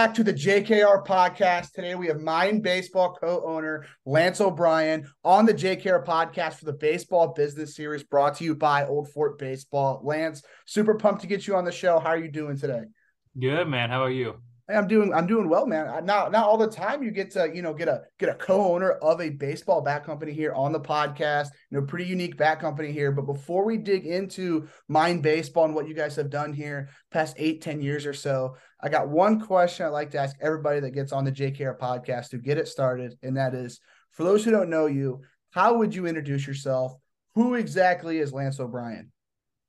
Back to the JKR podcast. Today we have Mine Baseball co-owner Lance O'Brien on the JKR podcast for the Baseball Business Series brought to you by Old Fort Baseball. Lance, super pumped to get you on the show. How are you doing today? Good, man. How are you? I'm doing I'm doing well, man. Not not all the time you get to, you know, get a get a co-owner of a baseball bat company here on the podcast. You know, pretty unique bat company here. But before we dig into Mine Baseball and what you guys have done here past eight, ten years or so, I got one question I'd like to ask everybody that gets on the JKR podcast to get it started. And that is for those who don't know you, how would you introduce yourself? Who exactly is Lance O'Brien?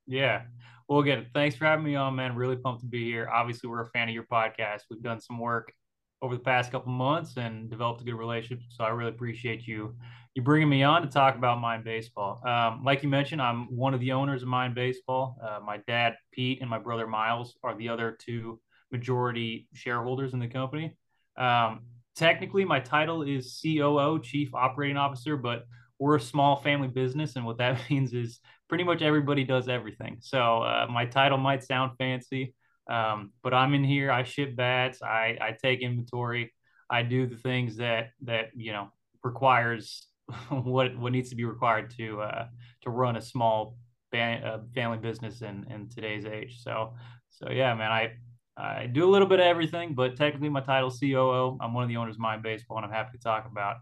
Yeah. Well, again, thanks for having me on, man. Really pumped to be here. Obviously, we're a fan of your podcast. We've done some work over the past couple months and developed a good relationship. So I really appreciate you you bringing me on to talk about Mine Baseball. Um, like you mentioned, I'm one of the owners of Mine Baseball. Uh, my dad Pete and my brother Miles are the other two majority shareholders in the company. Um, technically, my title is COO, Chief Operating Officer, but we're a small family business, and what that means is pretty much everybody does everything. So uh, my title might sound fancy, um, but I'm in here. I ship bats. I, I take inventory. I do the things that that you know requires what what needs to be required to uh, to run a small uh, family business in in today's age. So so yeah, man, I I do a little bit of everything, but technically my title COO. I'm one of the owners of Mine Baseball, and I'm happy to talk about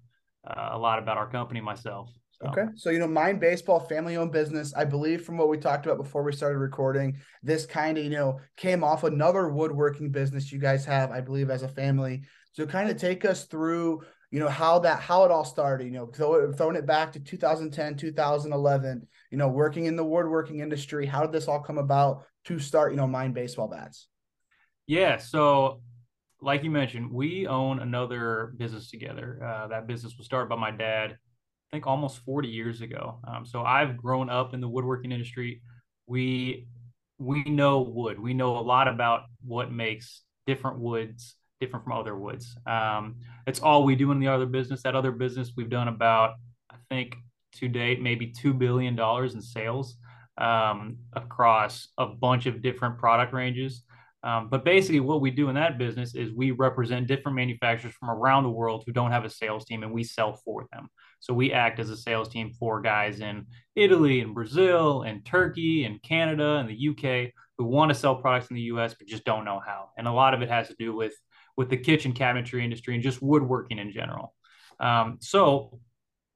uh, a lot about our company myself. So. Okay. So, you know, Mine Baseball, family owned business. I believe from what we talked about before we started recording, this kind of, you know, came off another woodworking business you guys have, I believe, as a family. So, kind of take us through, you know, how that, how it all started, you know, throw, throwing it back to 2010, 2011, you know, working in the woodworking industry. How did this all come about to start, you know, Mine Baseball Bats? Yeah. So, like you mentioned, we own another business together. Uh, that business was started by my dad I think almost 40 years ago. Um, so I've grown up in the woodworking industry. We we know wood. We know a lot about what makes different woods different from other woods. Um, it's all we do in the other business. That other business we've done about I think to date maybe two billion dollars in sales um, across a bunch of different product ranges. Um, but basically, what we do in that business is we represent different manufacturers from around the world who don't have a sales team, and we sell for them. So we act as a sales team for guys in Italy and Brazil and Turkey and Canada and the UK who want to sell products in the US but just don't know how. And a lot of it has to do with with the kitchen cabinetry industry and just woodworking in general. Um, so,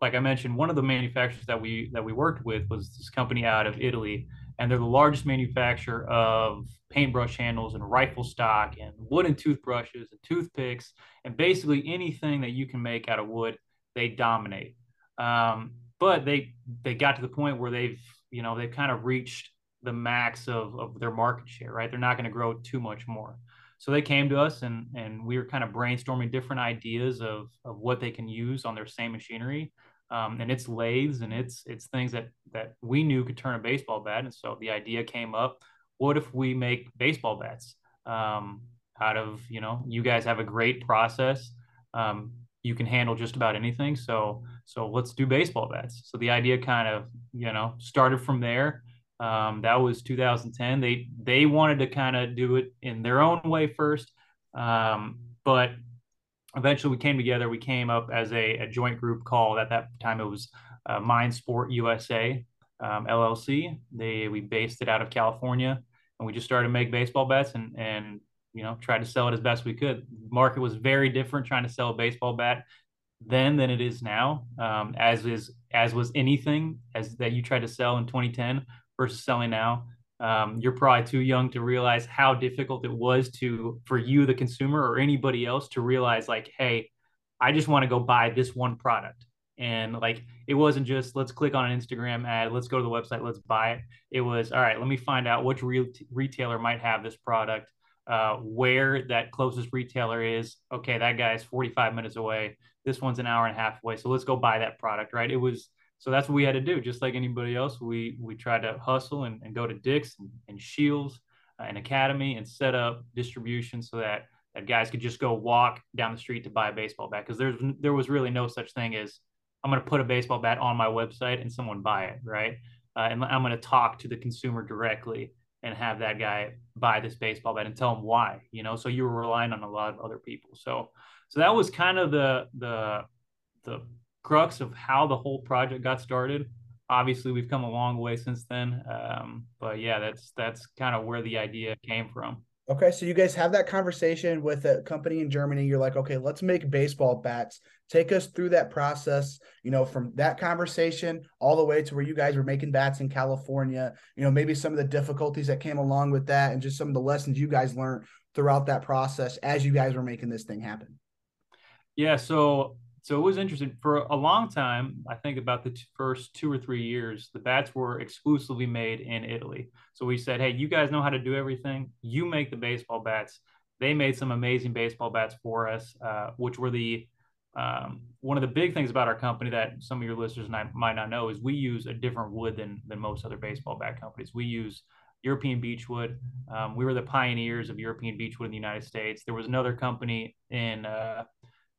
like I mentioned, one of the manufacturers that we that we worked with was this company out of Italy, and they're the largest manufacturer of paintbrush handles and rifle stock and wooden toothbrushes and toothpicks and basically anything that you can make out of wood they dominate. Um, but they they got to the point where they've you know they've kind of reached the max of, of their market share, right? They're not going to grow too much more. So they came to us and and we were kind of brainstorming different ideas of of what they can use on their same machinery. Um, and it's lathes and it's it's things that that we knew could turn a baseball bat. And so the idea came up: what if we make baseball bats um, out of you know you guys have a great process. Um, you can handle just about anything. So so let's do baseball bats. So the idea kind of you know started from there. Um, that was 2010. They they wanted to kind of do it in their own way first, um, but eventually we came together. We came up as a, a joint group called at that time it was uh, Mine Sport USA um, LLC. They we based it out of California, and we just started to make baseball bats and and you know, tried to sell it as best we could. Market was very different trying to sell a baseball bat then than it is now. Um, as is as was anything as that you tried to sell in 2010 versus selling now. Um, you're probably too young to realize how difficult it was to for you, the consumer, or anybody else to realize like, hey, I just want to go buy this one product. And like it wasn't just let's click on an Instagram ad, let's go to the website, let's buy it. It was all right. Let me find out which re- retailer might have this product uh, where that closest retailer is. Okay, that guy's 45 minutes away. This one's an hour and a half away. So let's go buy that product, right? It was so that's what we had to do, just like anybody else. We we tried to hustle and, and go to Dick's and, and Scheels uh, and Academy and set up distribution so that that guys could just go walk down the street to buy a baseball bat because there's there was really no such thing as I'm going to put a baseball bat on my website and someone buy it, right? Uh, and I'm going to talk to the consumer directly and have that guy buy this baseball bat and tell him why, you know. So you were relying on a lot of other people. So so that was kind of the the the crux of how the whole project got started. Obviously, we've come a long way since then, um, but yeah, that's that's kind of where the idea came from. Okay, so you guys have that conversation with a company in Germany. You're like, okay, let's make baseball bats. Take us through that process, you know, from that conversation all the way to where you guys were making bats in California, you know, maybe some of the difficulties that came along with that and just some of the lessons you guys learned throughout that process as you guys were making this thing happen. Yeah, so so it was interesting for a long time. I think about the t- first two or three years, the bats were exclusively made in Italy. So we said, hey, you guys know how to do everything. You make the baseball bats. They made some amazing baseball bats for us, uh, which were the um, one of the big things about our company that some of your listeners might not know is we use a different wood than than most other baseball bat companies. We use European beechwood. Um, we were the pioneers of European beechwood in the United States. There was another company in uh,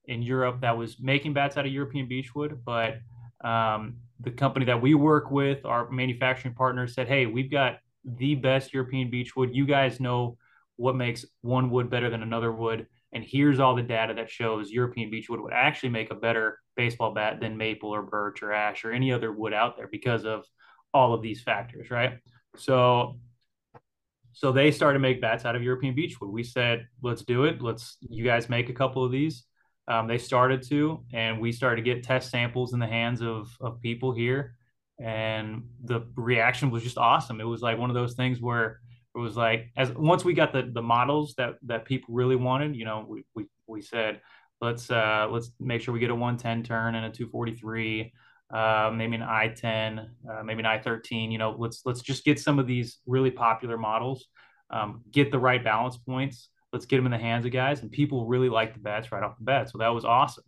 in Europe that was making bats out of European beechwood, but um, the company that we work with, our manufacturing partner, said, "Hey, we've got the best European beechwood. You guys know what makes one wood better than another wood, and here's all the data that shows European beechwood would actually make a better baseball bat than maple or birch or ash or any other wood out there because of all of these factors, right? So." So they started to make bats out of European beechwood. We said, let's do it. Let's you guys make a couple of these um, they started to, and we started to get test samples in the hands of of people here, and the reaction was just awesome. It was like one of those things where it was like as once we got the the models that that people really wanted, you know, we we we said let's uh let's make sure we get a 110 turn and a 243 uh, maybe an i10 uh, maybe an i13 you know let's let's just get some of these really popular models um, get the right balance points let's get them in the hands of guys. And people really liked the bats right off the bat. So that was awesome.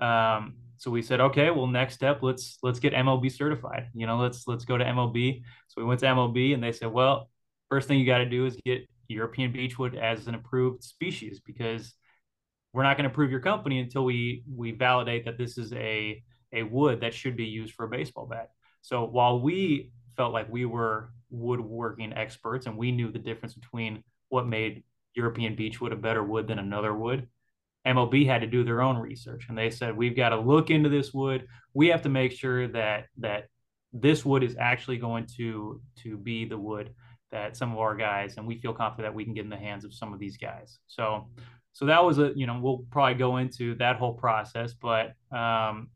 Um, so we said, okay, well, next step, let's let's get MLB certified. You know, let's let's go to MLB. So we went to MLB and they said, well, first thing you got to do is get European beechwood as an approved species because we're not going to approve your company until we we validate that this is a a wood that should be used for a baseball bat. So while we felt like we were woodworking experts and we knew the difference between what made European beechwood a better wood than another wood. MLB had to do their own research and they said we've got to look into this wood. We have to make sure that that this wood is actually going to to be the wood that some of our guys and we feel confident that we can get in the hands of some of these guys. So so that was a you know we'll probably go into that whole process, but um,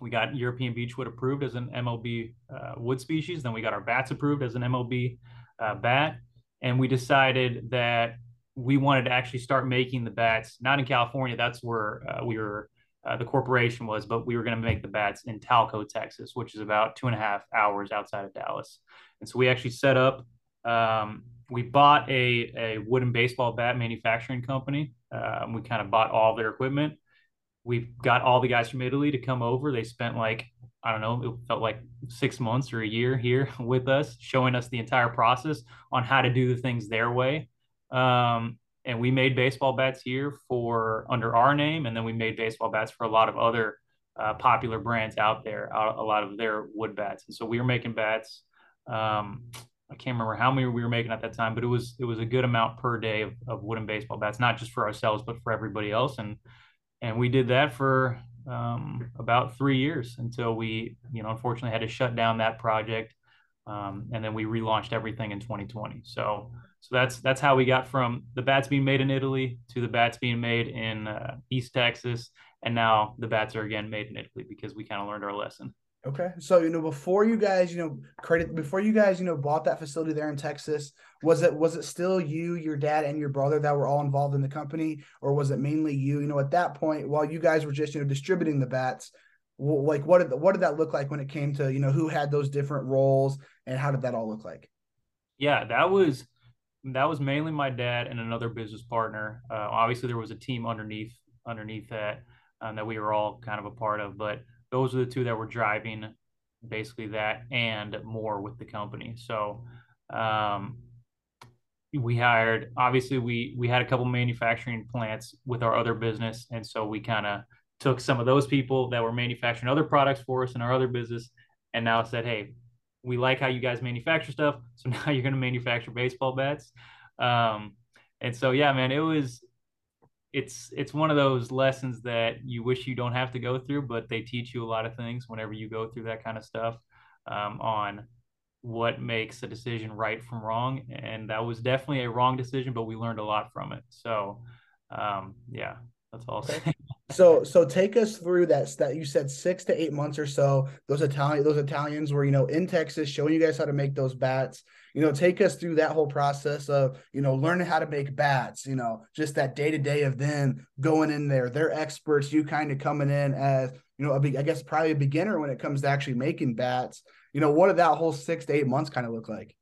we got European beechwood approved as an MLB uh, wood species. Then we got our bats approved as an MLB uh, bat, and we decided that we wanted to actually start making the bats, not in California. That's where uh, we were, uh, the corporation was, but we were going to make the bats in Talco, Texas, which is about two and a half hours outside of Dallas. And so we actually set up, um, we bought a, a wooden baseball bat manufacturing company. Um, we kind of bought all their equipment. We got all the guys from Italy to come over. They spent like, I don't know, it felt like six months or a year here with us, showing us the entire process on how to do the things their way um, and we made baseball bats here for under our name, and then we made baseball bats for a lot of other uh, popular brands out there, a lot of their wood bats. And so we were making bats. Um, I can't remember how many we were making at that time, but it was it was a good amount per day of, of wooden baseball bats, not just for ourselves, but for everybody else. And and we did that for um, about three years until we, you know, unfortunately had to shut down that project. Um, and then we relaunched everything in 2020. So so that's that's how we got from the bats being made in Italy to the bats being made in uh, East Texas, and now the bats are again made in Italy because we kind of learned our lesson. Okay, so you know before you guys you know credit before you guys you know bought that facility there in Texas, was it was it still you, your dad, and your brother that were all involved in the company, or was it mainly you? You know, at that point, while you guys were just you know distributing the bats, like what did what did that look like when it came to you know who had those different roles and how did that all look like? Yeah, that was that was mainly my dad and another business partner. Uh, obviously, there was a team underneath underneath that um, that we were all kind of a part of, but those are the two that were driving basically that and more with the company. So um, we hired obviously we we had a couple manufacturing plants with our other business, and so we kind of took some of those people that were manufacturing other products for us in our other business, and now said, hey, we like how you guys manufacture stuff, so now you're going to manufacture baseball bats. Um, and so yeah, man, it was it's it's one of those lessons that you wish you don't have to go through, but they teach you a lot of things whenever you go through that kind of stuff um, on what makes a decision right from wrong. And that was definitely a wrong decision, but we learned a lot from it. So um, yeah, that's awesome. Okay. so so take us through that that you said six to eight months or so. Those Italian those Italians were you know in Texas showing you guys how to make those bats you know take us through that whole process of you know learning how to make bats you know just that day to day of them going in there they're experts you kind of coming in as you know I guess probably a beginner when it comes to actually making bats you know what did that whole six to eight months kind of look like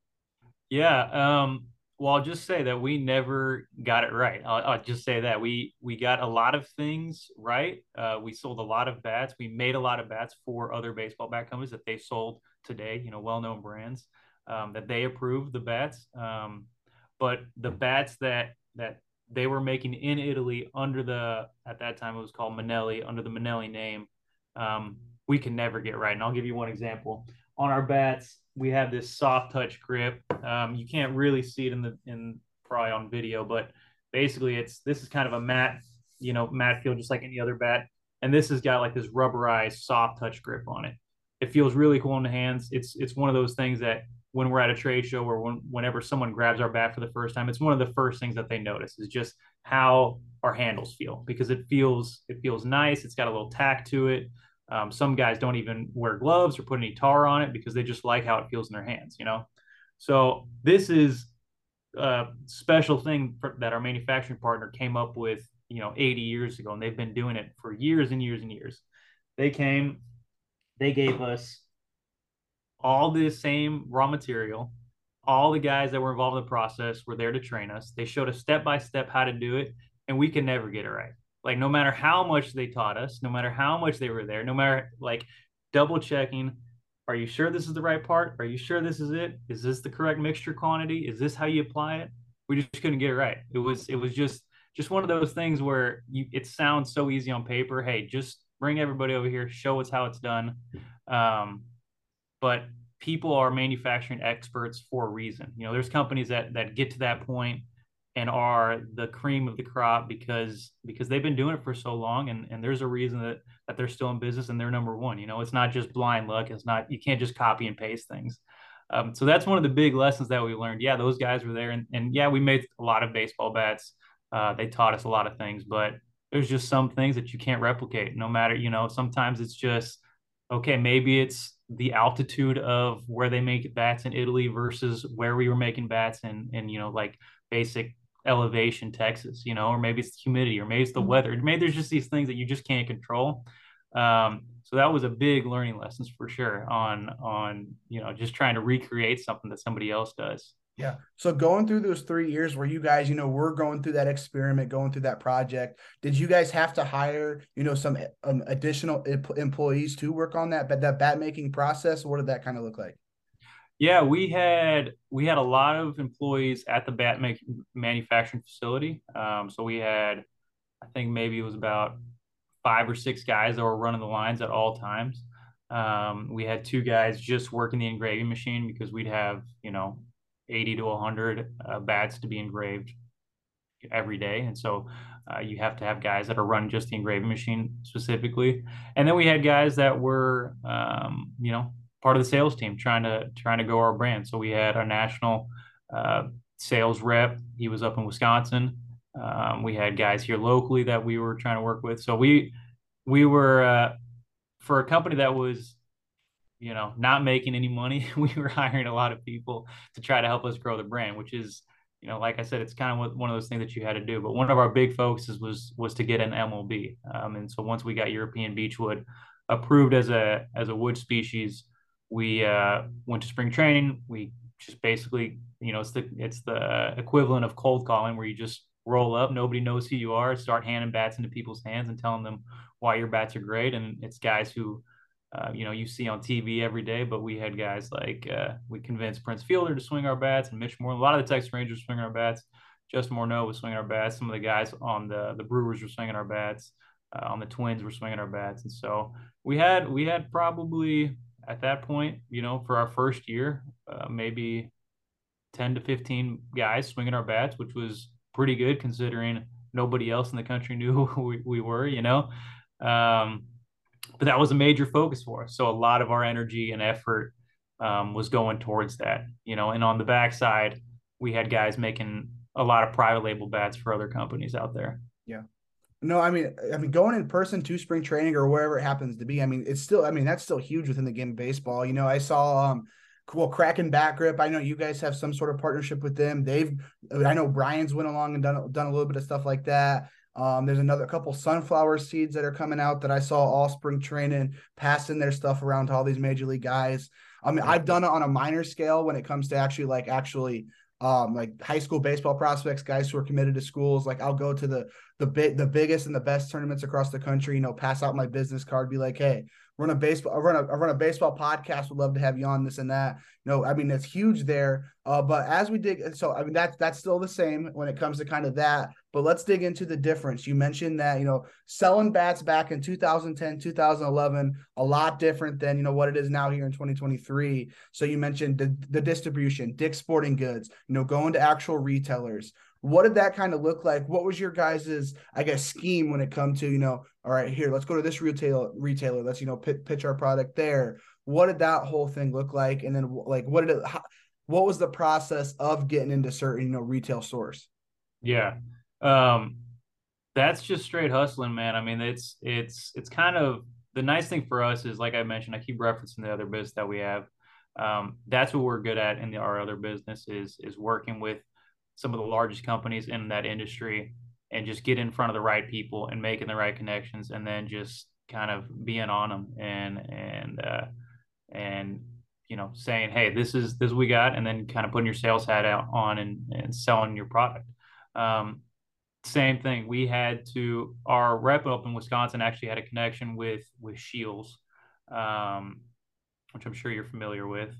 yeah um well i'll just say that we never got it right i'll, I'll just say that we we got a lot of things right uh, we sold a lot of bats we made a lot of bats for other baseball bat companies that they sold today you know well-known brands um, that they approved the bats. Um, but the bats that that they were making in Italy under the at that time it was called Manelli under the Manelli name, um, we can never get right. And I'll give you one example. On our bats, we have this soft touch grip. Um, you can't really see it in the in probably on video, but basically it's this is kind of a matte, you know, matte feel just like any other bat. And this has got like this rubberized soft touch grip on it. It feels really cool in the hands. It's it's one of those things that when we're at a trade show or when, whenever someone grabs our bat for the first time, it's one of the first things that they notice is just how our handles feel because it feels it feels nice. It's got a little tack to it. Um, some guys don't even wear gloves or put any tar on it because they just like how it feels in their hands, you know. So this is a special thing for, that our manufacturing partner came up with, you know, 80 years ago, and they've been doing it for years and years and years. They came, they gave us all the same raw material. All the guys that were involved in the process were there to train us. They showed us step by step how to do it, and we can never get it right. Like no matter how much they taught us, no matter how much they were there, no matter like double checking, are you sure this is the right part? Are you sure this is it? Is this the correct mixture quantity? Is this how you apply it? We just couldn't get it right. It was it was just just one of those things where you it sounds so easy on paper. Hey, just bring everybody over here, show us how it's done. Um, but people are manufacturing experts for a reason. You know, there's companies that that get to that point and are the cream of the crop because because they've been doing it for so long and and there's a reason that that they're still in business and they're number one. You know, it's not just blind luck. It's not you can't just copy and paste things. Um, so that's one of the big lessons that we learned. Yeah, those guys were there, and, and yeah, we made a lot of baseball bats. Uh, they taught us a lot of things, but there's just some things that you can't replicate. No matter, you know, sometimes it's just okay. Maybe it's the altitude of where they make bats in Italy versus where we were making bats and and you know, like basic elevation Texas, you know, or maybe it's the humidity, or maybe it's the mm-hmm. weather. Maybe there's just these things that you just can't control. Um, so that was a big learning lessons for sure on on you know just trying to recreate something that somebody else does. Yeah. So going through those three years where you guys, you know, we're going through that experiment, going through that project, did you guys have to hire, you know, some um, additional employees to work on that, but that bat making process? What did that kind of look like? Yeah, we had we had a lot of employees at the bat make, manufacturing facility. Um, so we had, I think maybe it was about five or six guys that were running the lines at all times. Um, we had two guys just working the engraving machine because we'd have, you know, 80 to 100 uh, bats to be engraved every day. And so uh, you have to have guys that are running just the engraving machine specifically. And then we had guys that were, um, you know, part of the sales team trying to trying to go our brand. So we had our national uh, sales rep. He was up in Wisconsin. Um, we had guys here locally that we were trying to work with. So we we were uh, for a company that was you know, not making any money, we were hiring a lot of people to try to help us grow the brand, which is, you know, like I said, it's kind of one of those things that you had to do. But one of our big focuses was was to get an MLB. um, and so once we got European beechwood approved as a as a wood species, we uh, went to spring training. We just basically, you know, it's the it's the equivalent of cold calling where you just roll up, nobody knows who you are, start handing bats into people's hands and telling them why your bats are great. And it's guys who, uh, you know, you see on TV every day. But we had guys like uh, we convinced Prince Fielder to swing our bats, and Mitch Moore. A lot of the Texas Rangers swinging our bats. Justin Morneau was swinging our bats. Some of the guys on the the Brewers were swinging our bats. Uh, on the Twins were swinging our bats, and so we had we had probably at that point, you know, for our first year, uh, maybe 10 to 15 guys swinging our bats, which was pretty good considering nobody else in the country knew who we, we were, you know. Um, but that was a major focus for us. So a lot of our energy and effort um, was going towards that, you know. And on the backside, we had guys making a lot of private label bats for other companies out there. Yeah. No, I mean, I mean, going in person to spring training or wherever it happens to be. I mean, it's still, I mean, that's still huge within the game of baseball. You know, I saw, um, well, Kraken back grip. I know you guys have some sort of partnership with them. They've, I know Brian's went along and done done a little bit of stuff like that. Um, there's another couple sunflower seeds that are coming out that I saw all spring training, passing their stuff around to all these major league guys. I mean, I've done it on a minor scale when it comes to actually like actually um like high school baseball prospects guys who are committed to schools like i'll go to the the big the biggest and the best tournaments across the country you know pass out my business card be like hey run a baseball I run a I run a baseball podcast would love to have you on this and that. You know I mean it's huge there uh but as we dig so I mean that's that's still the same when it comes to kind of that but let's dig into the difference. You mentioned that you know selling bats back in 2010 2011 a lot different than you know what it is now here in 2023 so you mentioned the, the distribution Dick's Sporting Goods you know going to actual retailers what did that kind of look like? What was your guys's, I guess, scheme when it come to, you know, all right, here, let's go to this retail retailer. Let's, you know, p- pitch our product there. What did that whole thing look like? And then like, what did it, how, what was the process of getting into certain, you know, retail stores? Yeah. Um, that's just straight hustling, man. I mean, it's, it's, it's kind of the nice thing for us is, like I mentioned, I keep referencing the other business that we have. Um, that's what we're good at in the, our other business is, is working with some of the largest companies in that industry and just get in front of the right people and making the right connections and then just kind of being on them and and uh, and you know saying hey this is this we got and then kind of putting your sales hat out on and, and selling your product. Um, same thing. We had to our rep up in wisconsin actually had a connection with with Scheels um, which i'm sure you're familiar with.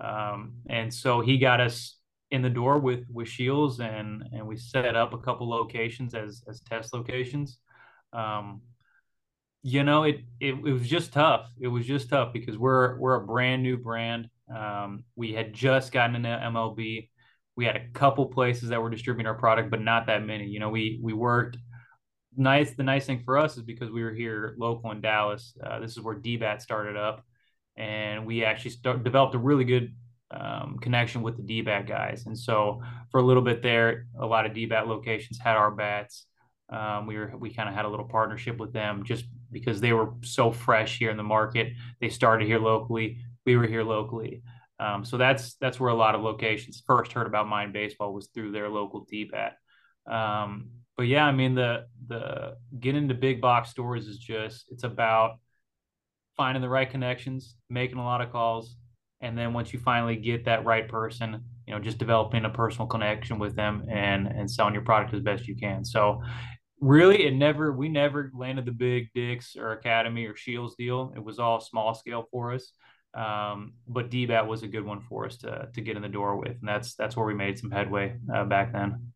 Um, and so he got us in the door with with Scheels, and and we set up a couple locations as as test locations. Um, you know, it, it it was just tough. It was just tough because we're we're a brand new brand. Um, we had just gotten into MLB. We had a couple places that were distributing our product, but not that many. You know, we we worked nice. The nice thing for us is because we were here local in Dallas. Uh, this is where DBAT started up, and we actually start, developed a really good um, connection with the DBAT guys. And so for a little bit there, a lot of DBAT locations had our bats. Um, we were we kind of had a little partnership with them just because they were so fresh here in the market. They started here locally. We were here locally. Um, so that's that's where a lot of locations first heard about Mine Baseball was through their local DBAT. Um, but yeah, I mean the the getting into big box stores is just it's about finding the right connections, making a lot of calls, and then once you finally get that right person you know just developing a personal connection with them and and selling your product as best you can. So really it never we never landed the big dicks or academy or Scheels deal. It was all small scale for us. Um, but dbat was a good one for us to to get in the door with. And that's that's where we made some headway uh, back then.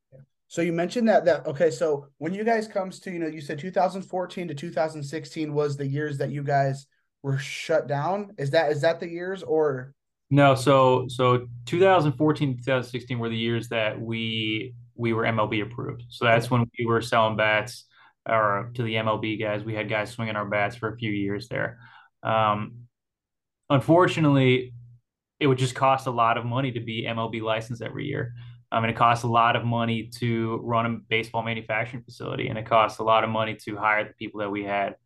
So you mentioned that that okay so when you guys comes to you know you said 2014 to 2016 was the years that you guys were shut down. Is that is that the years or no, so so 2014 2016 were the years that we we were MLB approved. So that's when we were selling bats or to the MLB guys. We had guys swinging our bats for a few years there. Um, unfortunately, it would just cost a lot of money to be MLB licensed every year. I mean, it costs a lot of money to run a baseball manufacturing facility, and it costs a lot of money to hire the people that we had.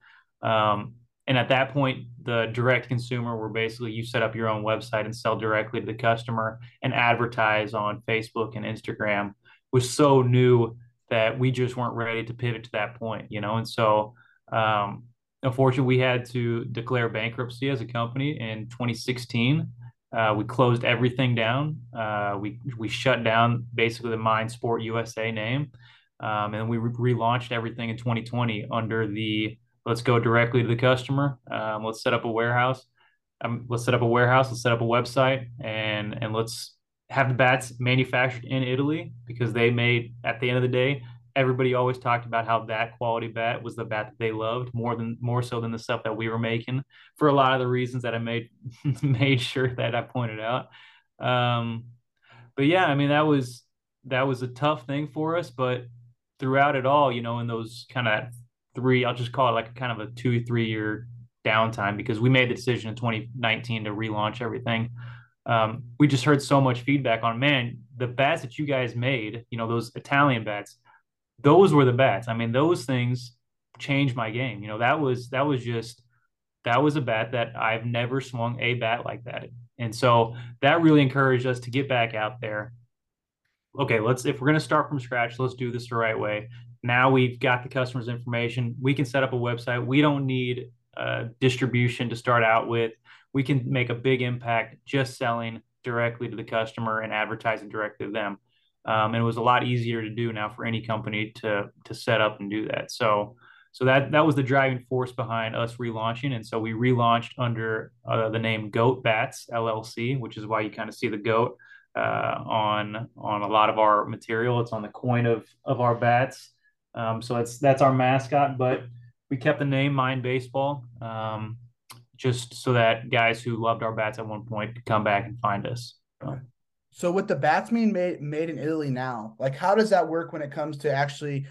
Um, and at that point, the direct consumer where basically you set up your own website and sell directly to the customer and advertise on Facebook and Instagram was so new that we just weren't ready to pivot to that point, you know. And so, um, unfortunately, we had to declare bankruptcy as a company in 2016. Uh, we closed everything down. Uh, we we shut down basically the Mine Sport USA name, um, and we re- relaunched everything in 2020 under the let's go directly to the customer. Um, let's set up a warehouse. Um, let's set up a warehouse. Let's set up a website, and and let's have the bats manufactured in Italy because they made at the end of the day everybody always talked about how that quality bat was the bat that they loved more than more so than the stuff that we were making for a lot of the reasons that I made made sure that I pointed out. Um, but yeah, I mean that was that was a tough thing for us, but throughout it all, you know, in those kind of three, I'll just call it like a kind of a two three year downtime because we made the decision in 2019 to relaunch everything. Um, we just heard so much feedback on man the bats that you guys made, you know, those Italian bats those were the bats. I mean, those things changed my game. You know, that was that was just that was a bat that I've never swung a bat like that. And so that really encouraged us to get back out there. Okay, let's if we're going to start from scratch, let's do this the right way. Now we've got the customer's information. We can set up a website. We don't need uh, distribution to start out with. We can make a big impact just selling directly to the customer and advertising directly to them. Um, and it was a lot easier to do now for any company to to set up and do that. So so that that was the driving force behind us relaunching. And so we relaunched under uh, the name Goat Bats LLC, which is why you kind of see the goat uh, on on a lot of our material. It's on the coin of of our bats. Um, so that's that's our mascot, but we kept the name Mine Baseball. Um, just so that guys who loved our bats at one point could come back and find us. So. With the bats being made made in Italy now, like how does that work when it comes to actually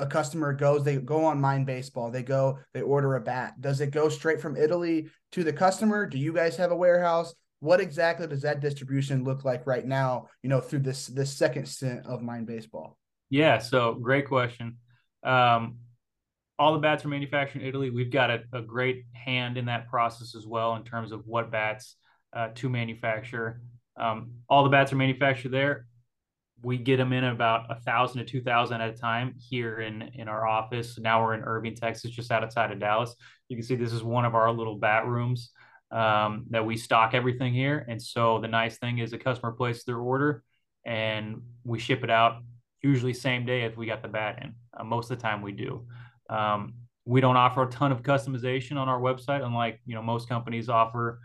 a customer goes, they go on Mine Baseball, they go, they order a bat. Does it go straight from Italy to the customer? Do you guys have a warehouse? What exactly does that distribution look like right now? You know, through this this second stint of Mine Baseball. Yeah, so great question. Um, all the bats are manufactured in Italy. We've got a, a, great hand in that process as well in terms of what bats uh, to manufacture. Um, all the bats are manufactured there. We get them in about a thousand to two thousand at a time here in in our office. Now we're in Irving, Texas, just outside of Dallas. You can see this is one of our little bat rooms um, that we stock everything here. And so the nice thing is, a customer places their order, and we ship it out usually same day if we got the bat in. Uh, most of the time we do. Um, we don't offer a ton of customization on our website, unlike you know most companies offer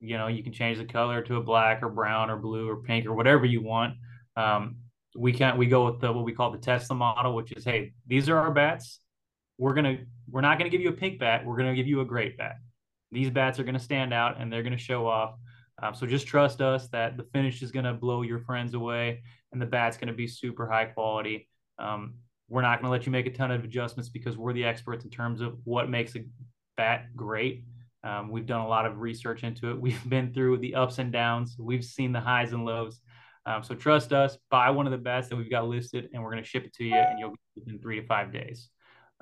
you know you can change the color to a black or brown or blue or pink or whatever you want. Um, we can't we go with the what we call the tesla model which is hey these are our bats. We're gonna we're not gonna give you a pink bat. We're gonna give you a great bat. These bats are gonna stand out and they're gonna show off um, so just trust us that the finish is gonna blow your friends away and the bat's gonna be super high quality um, we're not gonna let you make a ton of adjustments because we're the experts in terms of what makes a bat great um, we've done a lot of research into it. We've been through the ups and downs. We've seen the highs and lows. Um, so trust us. Buy one of the bats that we've got listed, and we're going to ship it to you, and you'll get it in three to five days.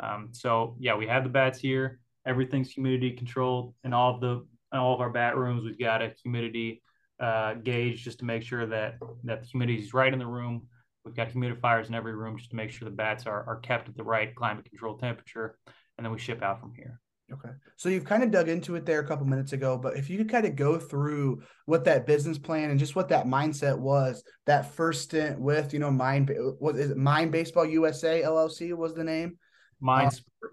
Um, so yeah, we have the bats here. Everything's humidity controlled and all the in all of our bat rooms. We've got a humidity uh, gauge just to make sure that that the humidity is right in the room. We've got humidifiers in every room just to make sure the bats are, are kept at the right climate control temperature, and then we ship out from here. Okay. So you've kind of dug into it there a couple minutes ago, but if you could kind of go through what that business plan and just what that mindset was, that first stint with, you know, Mine was is it Mine Baseball USA LLC was the name? Mine uh.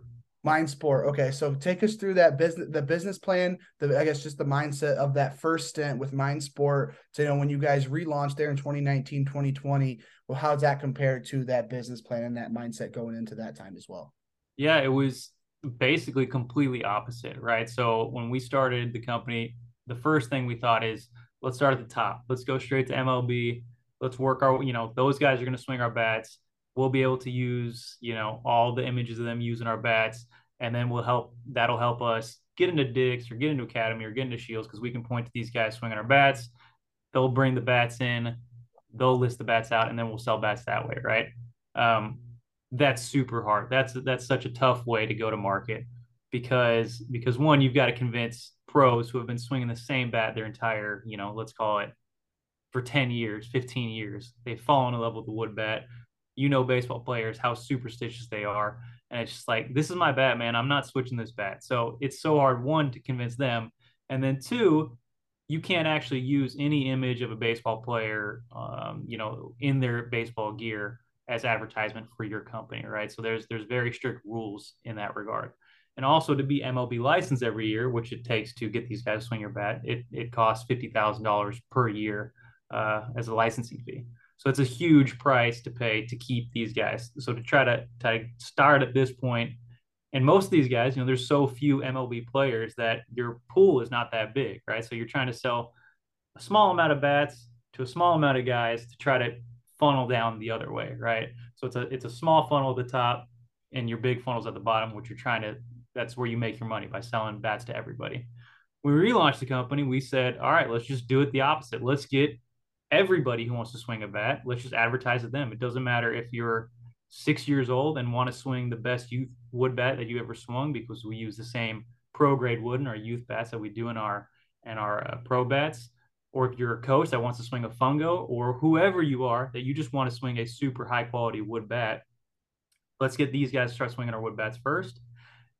Mine Sport. Okay. So take us through that business the business plan, the I guess just the mindset of that first stint with Mine Sport to you know when you guys relaunched there in 2019, 2020. Well, how's that compared to that business plan and that mindset going into that time as well? Yeah, it was basically completely opposite, right? So when we started the company, the first thing we thought is let's start at the top. Let's go straight to MLB. Let's work our, you know, those guys are going to swing our bats. We'll be able to use, you know, all the images of them using our bats, and then we'll help. That'll help us get into Dick's or get into Academy or get into Scheels because we can point to these guys swinging our bats. They'll bring the bats in. They'll list the bats out, and then we'll sell bats that way, right? Um, that's super hard. That's that's such a tough way to go to market because because one, you've got to convince pros who have been swinging the same bat their entire, you know, let's call it for 10 years, 15 years. They've fallen in love with the wood bat. You know baseball players how superstitious they are. And it's just like, this is my bat, man. I'm not switching this bat. So it's so hard, one, to convince them. And then two, you can't actually use any image of a baseball player, um, you know, in their baseball gear as advertisement for your company, right? So there's there's very strict rules in that regard. And also to be MLB licensed every year, which it takes to get these guys to swing your bat, it, it costs fifty thousand dollars per year uh, as a licensing fee. So it's a huge price to pay to keep these guys. So to try to, to start at this point, and most of these guys, you know, there's so few MLB players that your pool is not that big, right? So you're trying to sell a small amount of bats to a small amount of guys to try to funnel down the other way, right? So it's a it's a small funnel at the top and your big funnels at the bottom, which you're trying to that's where you make your money by selling bats to everybody. When we relaunched the company, we said, all right, let's just do it the opposite. Let's get everybody who wants to swing a bat, let's just advertise to them. It doesn't matter if you're six years old and want to swing the best youth wood bat that you ever swung because we use the same pro grade wood in our youth bats that we do in our and our uh, pro bats or if you're a coach that wants to swing a fungo or whoever you are that you just want to swing a super high quality wood bat let's get these guys to start swinging our wood bats first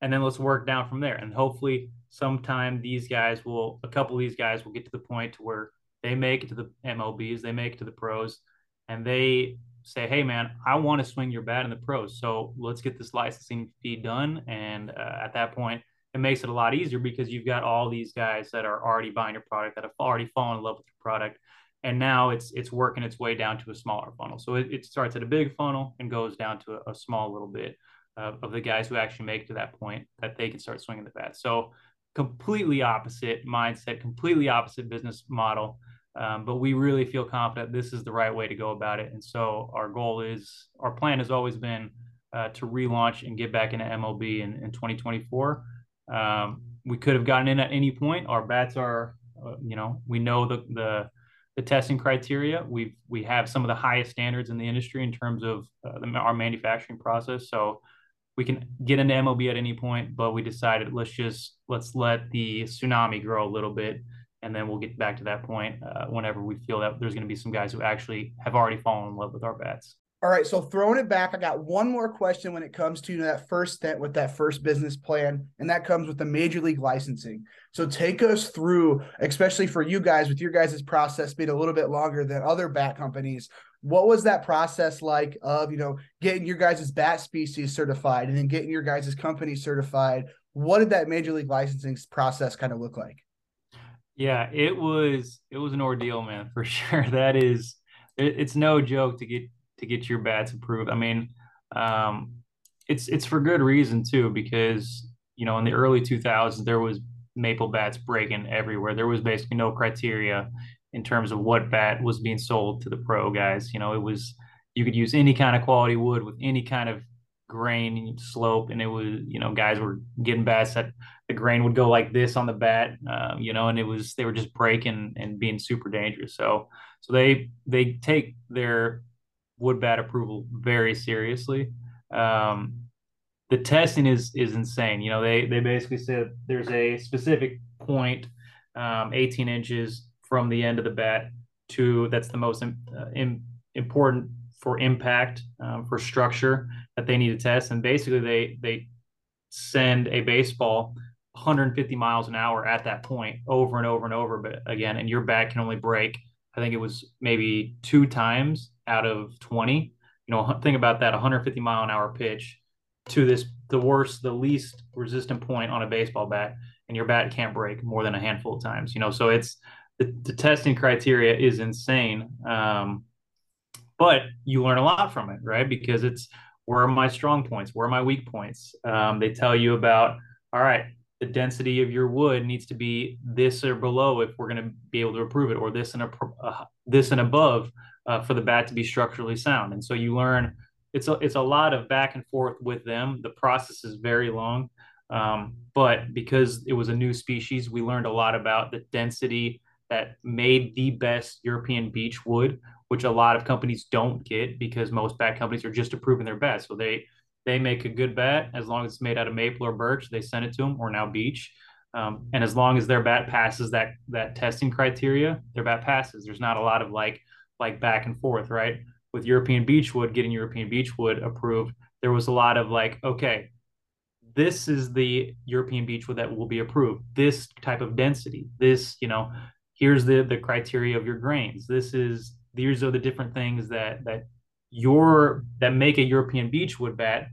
and then let's work down from there and hopefully sometime these guys will a couple of these guys will get to the point to where they make it to the MLBs, they make it to the pros, and they say, "Hey, man, I want to swing your bat in the pros. So let's get this licensing fee done." And uh, at that point, it makes it a lot easier because you've got all these guys that are already buying your product, that have already fallen in love with your product, and now it's it's working its way down to a smaller funnel. So it, it starts at a big funnel and goes down to a, a small little bit uh, of the guys who actually make to that point that they can start swinging the bat. So completely opposite mindset, completely opposite business model. Um, but we really feel confident this is the right way to go about it. And so our goal is, our plan has always been uh, to relaunch and get back into MLB in, in 2024. Um, we could have gotten in at any point. Our bats are, uh, you know, we know the, the, the testing criteria. We've we have some of the highest standards in the industry in terms of uh, the, our manufacturing process. So we can get into MLB at any point, but we decided let's just let's let the tsunami grow a little bit and then we'll get back to that point uh, whenever we feel that there's going to be some guys who actually have already fallen in love with our bats. All right, so throwing it back, I got one more question when it comes to that first stint with that first business plan, and that comes with the major league licensing. So take us through, especially for you guys, with your guys' process being a little bit longer than other bat companies. What was that process like of you know getting your guys' bat species certified and then getting your guys' company certified? What did that major league licensing process kind of look like? Yeah, it was it was an ordeal, man, for sure. That is, it, it's no joke to get to get your bats approved. I mean, um, it's it's for good reason too, because you know in the early 2000s there was maple bats breaking everywhere. There was basically no criteria in terms of what bat was being sold to the pro guys. You know, it was you could use any kind of quality wood with any kind of grain slope, and it was you know guys were getting bats that the grain would go like this on the bat, um, you know, and it was they were just breaking and being super dangerous. So so they they take their wood bat approval very seriously. Um, the testing is is insane. You know, they they basically said there's a specific point, um, 18 inches from the end of the bat to that's the most uh, in, important for impact um, for structure that they need to test. And basically, they they send a baseball 150 miles an hour at that point over and over and over. But again and your bat can only break i think it was maybe two times out of 20 you know think about that 150 mile an hour pitch to this the worst the least resistant point on a baseball bat and your bat can't break more than a handful of times you know? So it's the, the testing criteria is insane um, but you learn a lot from it right? Because it's where are my strong points where are my weak points um, they tell you about all right the density of your wood needs to be this or below if we're going to be able to approve it, or this and a, uh, this and above uh, for the bat to be structurally sound. And so you learn it's a it's a lot of back and forth with them. The process is very long, um, but because it was a new species, we learned a lot about the density that made the best European beech wood, which a lot of companies don't get because most bat companies are just approving their best. So they they make a good bat as long as it's made out of maple or birch. They send it to them, or now beech. Um, and as long as their bat passes that that testing criteria, their bat passes. There's not a lot of like like back and forth, right? With European beechwood getting European beechwood approved, there was a lot of like, okay, this is the European beechwood that will be approved. This type of density, this, you know, here's the the criteria of your grains. This is these are the different things that that your that make a European beechwood bat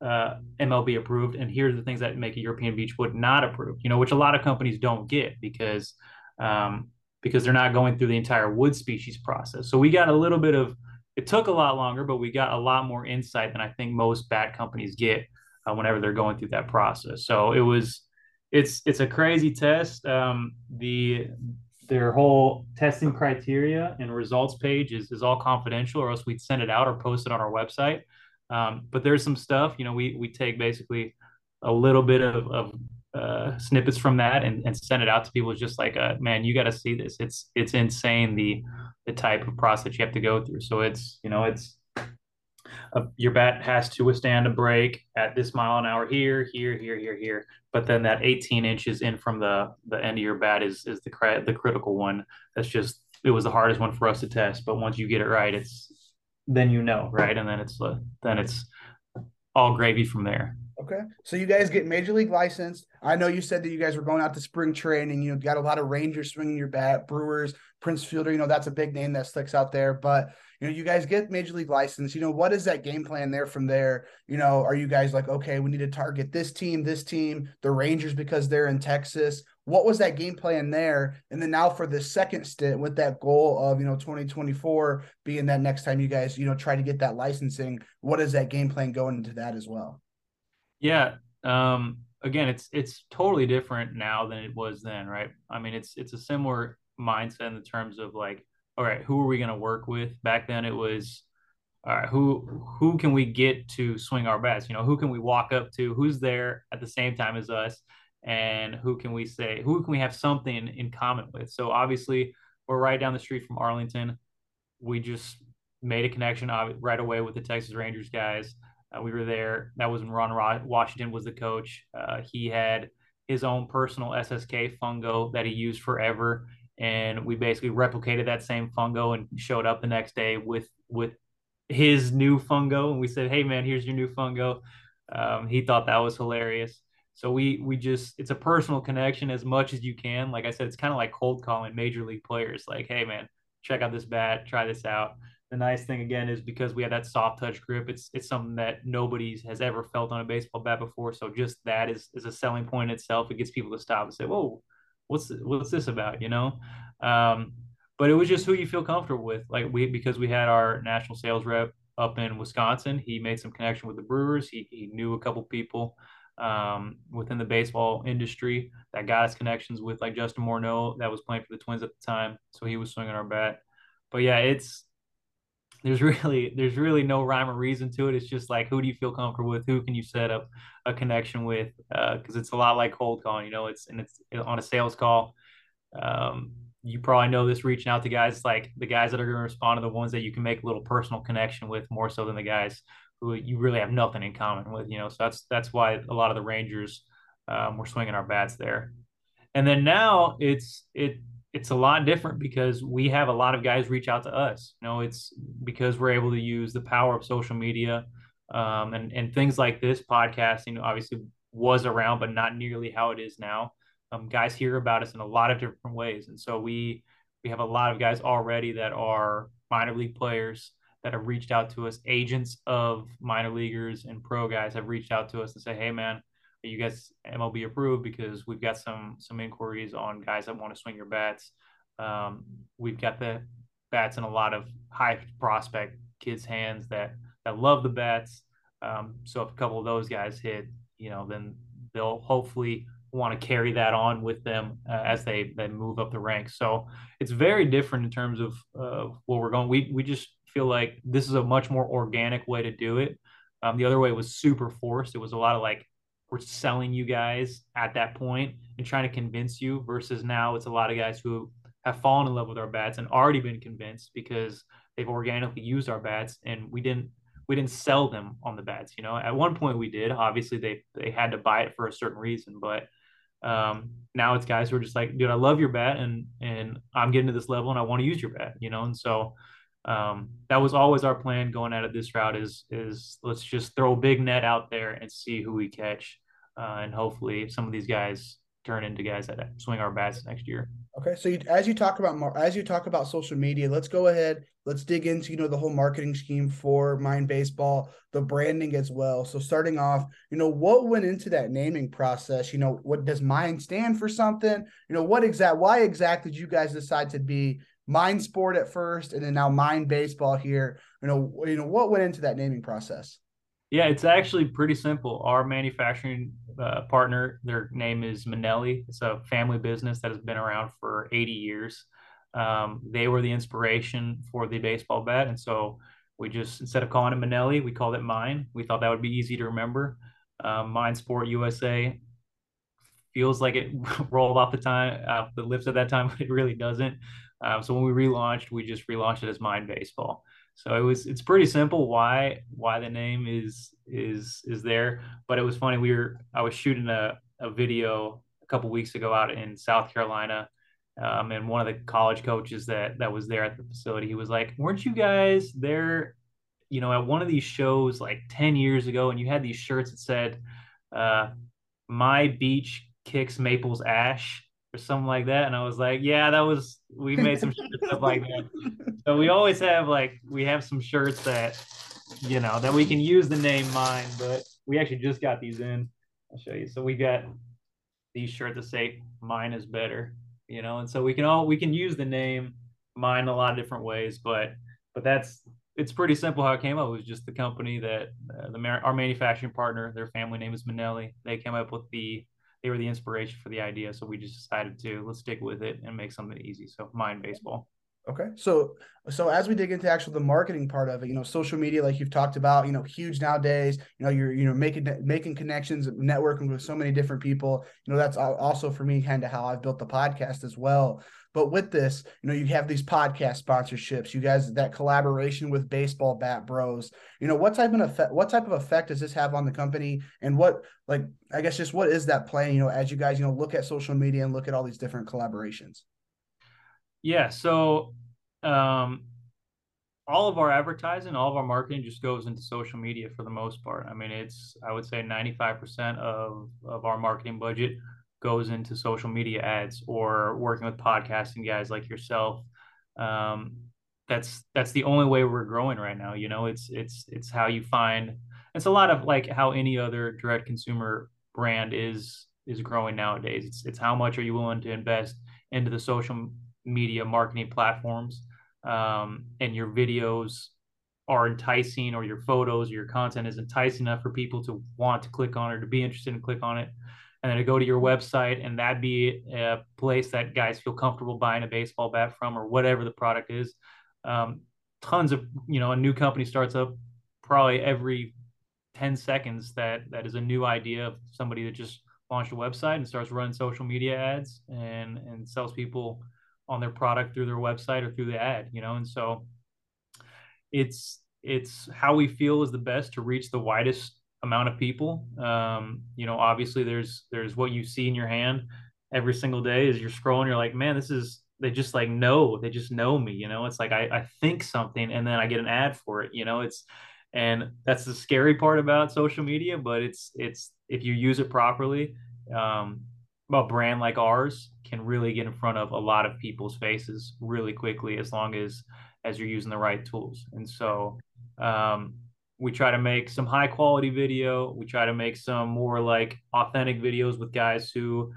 uh, MLB approved, and here's the things that make a European beechwood not approved. You know, which a lot of companies don't get because um, because they're not going through the entire wood species process. So we got a little bit of it took a lot longer, but we got a lot more insight than I think most bat companies get uh, whenever they're going through that process. So it was it's it's a crazy test. Um, the their whole testing criteria and results page is, is all confidential, or else we'd send it out or post it on our website. Um, but there's some stuff, you know, we we take basically a little bit of, of uh, snippets from that and, and send it out to people. It's just like, uh, man, you got to see this. It's it's insane the the type of process you have to go through. So it's you know it's a, your bat has to withstand a break at this mile an hour here, here, here, here, here. But then that 18 inches in from the the end of your bat is is the the critical one. That's just it was the hardest one for us to test. But once you get it right, it's then you know, right? And then it's uh, then it's all gravy from there. Okay. So you guys get major league licensed. I know you said that you guys were going out to spring training. You got a lot of Rangers swinging your bat, Brewers, Prince Fielder. You know, that's a big name that sticks out there. But you know, you guys get major league license. You know, what is that game plan there from there? You know, are you guys like, okay, we need to target this team, this team, the Rangers because they're in Texas? What was that game plan there? And then now for the second stint with that goal of, you know, 2024 being that next time you guys, you know, try to get that licensing, what is that game plan going into that as well? Yeah. Um, again, it's it's totally different now than it was then, right? I mean, it's it's a similar mindset in the terms of like all right, who are we going to work with? Back then, it was all right, who who can we get to swing our bats? You know, who can we walk up to? Who's there at the same time as us? And who can we say who can we have something in common with? So obviously, we're right down the street from Arlington. We just made a connection right away with the Texas Rangers guys. Uh, we were there. That was when Ron Washington was the coach. Uh, he had his own personal SSK fungo that he used forever and we basically replicated that same fungo and showed up the next day with with his new fungo. And we said hey man here's your new fungo. Um, he thought that was hilarious. So we we just it's a personal connection as much as you can. Like i said it's kind of like cold calling major league players like hey man check out this bat try this out. The nice thing again is because we have that soft touch grip it's it's something that nobody has ever felt on a baseball bat before. So just that is is a selling point in itself. It gets people to stop and say whoa what's what's this about, you know? Um, but it was just who you feel comfortable with. Like we because we had our national sales rep up in Wisconsin, he made some connection with the Brewers. He he knew a couple people um, within the baseball industry that got us connections with like Justin Morneau that was playing for the Twins at the time, so he was swinging our bat. But yeah, it's there's really there's really no rhyme or reason to it. It's just like who do you feel comfortable with? Who can you set up a connection with? Because uh, it's a lot like cold calling. You know, it's and it's on a sales call. Um, you probably know this reaching out to guys like the guys that are going to respond to the ones that you can make a little personal connection with more so than the guys who you really have nothing in common with. You know, so that's that's why a lot of the Rangers um, were swinging our bats there. And then now it's it it's a lot different because we have a lot of guys reach out to us. You know, it's because we're able to use the power of social media um, and and things like this podcasting. Obviously, was around, but not nearly how it is now. Um, guys hear about us in a lot of different ways, and so we we have a lot of guys already that are minor league players that have reached out to us. Agents of minor leaguers and pro guys have reached out to us and say, "Hey, man." You guys MLB approved because we've got some some inquiries on guys that want to swing your bats. Um, we've got the bats in a lot of high prospect kids' hands that that love the bats. Um, so if a couple of those guys hit, you know, then they'll hopefully want to carry that on with them uh, as they they move up the ranks. So it's very different in terms of uh, where we're going. We we just feel like this is a much more organic way to do it. Um, the other way was super forced. It was a lot of like we're selling you guys at that point and trying to convince you versus now it's a lot of guys who have fallen in love with our bats and already been convinced because they've organically used our bats and we didn't we didn't sell them on the bats you know? At one point we did. Obviously they they had to buy it for a certain reason but um, now it's guys who are just like dude i love your bat and and i'm getting to this level and i want to use your bat you know? And so um, that was always our plan going out of this route is is let's just throw a big net out there and see who we catch uh, and hopefully some of these guys turn into guys that swing our bats next year Okay, so you, as you talk about as you talk about social media, let's go ahead. Let's dig into you know the whole marketing scheme for Mine Baseball, the branding as well. So starting off, you know what went into that naming process. You know what does Mine stand for something? You know what exact why exact did you guys decide to be Mine Sport at first, and then now Mind Baseball here? You know you know what went into that naming process. Yeah, it's actually pretty simple. Our manufacturing uh, partner, their name is Manelli. It's a family business that has been around for 80 years. Um, they were the inspiration for the baseball bat. And so we just, instead of calling it Manelli, we called it Mine. We thought that would be easy to remember. Um, Mine Sport USA feels like it rolled off the time, off the lips at that time, but it really doesn't. Um, so when we relaunched, we just relaunched it as Mine Baseball. So it was it's pretty simple why why the name is is is there. But it was funny. We were I was shooting a, a video a couple weeks ago out in South Carolina. Um, and one of the college coaches that that was there at the facility, he was like, "Weren't you guys there, you know, at one of these shows like ten years ago, and you had these shirts that said, uh, "My beech kicks Maples ash," or something like that?" And I was like, "Yeah, that was we made some stuff like that." So we always have like we have some shirts that you know that we can use the name mine, but we actually just got these in. I'll show you. So we got these shirts that say mine is better, you know, and so we can all we can use the name mine a lot of different ways, but but that's it's pretty simple how it came up. It was just the company that uh, the our manufacturing partner, their family name is Manelli. They came up with the they were the inspiration for the idea, so we just decided to let's stick with it and make something easy. So mine baseball. Okay. So so as we dig into actual the marketing part of it, you know, social media, like you've talked about, you know, huge nowadays. You know, you're you know making making connections, networking with so many different people. You know, that's also for me kind of how I've built the podcast as well. But with this, you know, you have these podcast sponsorships. You guys that collaboration with Baseball Bat Bros. You know, what type of effect? What type of effect does this have on the company? And what, like, I guess, just what is that playing? You know, as you guys, you know, look at social media and look at all these different collaborations. Yeah. So, um, all of our advertising, all of our marketing just goes into social media for the most part. I mean, it's, I would say 95% of, of our marketing budget goes into social media ads or working with podcasting guys like yourself. Um, that's, that's the only way we're growing right now. You know, it's, it's, it's how you find, it's a lot of like how any other direct consumer brand is, is growing nowadays. It's, it's how much are you willing to invest into the social media marketing platforms um, and your videos are enticing or your photos or your content is enticing enough for people to want to click on or to be interested in click on it and then to go to your website and that be a place that guys feel comfortable buying a baseball bat from or whatever the product is. Um, tons of you know a new company starts up probably every 10 seconds that that is a new idea of somebody that just launched a website and starts running social media ads and and sells people on their product through their website or through the ad, you know, and so it's it's how we feel is the best to reach the widest amount of people. Um, you know, obviously there's there's what you see in your hand every single day as you're scrolling. You're like, man, this is they just like know they just know me. You know, it's like I, I think something and then I get an ad for it. You know, it's and that's the scary part about social media. But it's it's if you use it properly, um, a brand like ours can really get in front of a lot of people's faces really quickly as long as as you're using the right tools and so um, we try to make some high quality video. We try to make some more like authentic videos with guys who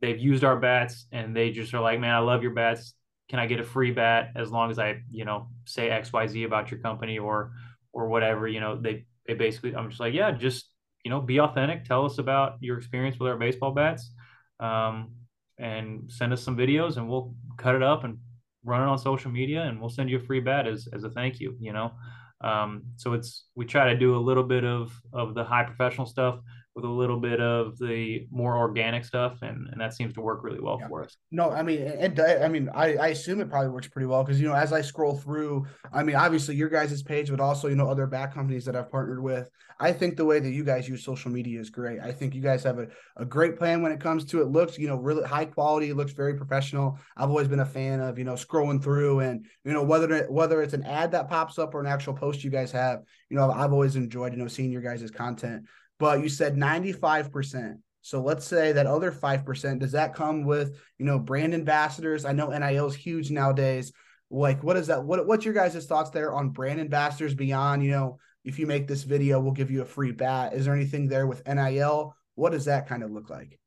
they've used our bats and they just are like man i love your bats. Can i get a free bat as long as i you know say xyz about your company or or whatever you know they they basically i'm just like yeah just you know be authentic. Tell us about your experience with our baseball bats um, and send us some videos and we'll cut it up and run it on social media and we'll send you a free bat as, as a thank you, you know? Um, so it's, we try to do a little bit of, of the high professional stuff with a little bit of the more organic stuff, and, and that seems to work really well yeah. for us. No, I mean, and I mean, I, I assume it probably works pretty well because you know, as I scroll through, I mean, obviously your guys' page, but also you know other back companies that I've partnered with. I think the way that you guys use social media is great. I think you guys have a, a great plan when it comes to it. Looks, you know, really high quality. Looks very professional. I've always been a fan of you know scrolling through and you know whether whether it's an ad that pops up or an actual post you guys have. You know, I've always enjoyed you know seeing your guys' content but you said 95%. So let's say that other 5%, does that come with, you know, brand ambassadors? I know NIL is huge nowadays. Like, what is that? What, what's your guys' thoughts there on brand ambassadors beyond, you know, if you make this video, we'll give you a free bat. Is there anything there with NIL? What does that kind of look like?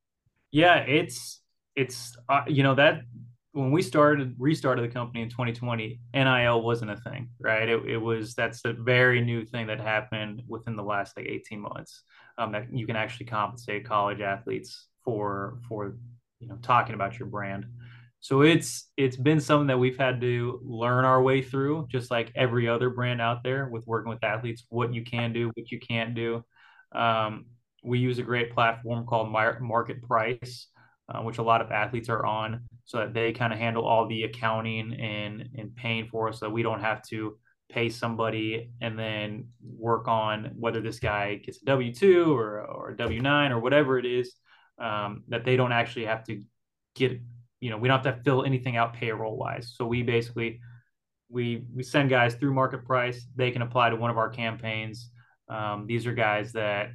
Yeah, it's, it's, uh, you know, that when we started restarted the company in 2020 nil wasn't a thing right? It, it was that's a very new thing that happened within the last like 18 months um, that you can actually compensate college athletes for for you know talking about your brand. So it's it's been something that we've had to learn our way through just like every other brand out there with working with athletes what you can do what you can't do. Um, we use a great platform called MarketPryce uh, which a lot of athletes are on so that they kind of handle all the accounting and and paying for us so we don't have to pay somebody and then work on whether this guy gets a W2 or, or a W9 or whatever it is um, that they don't actually have to get, you know, we don't have to fill anything out payroll wise. So we basically, we, we send guys through MarketPryce. They can apply to one of our campaigns. Um, these are guys that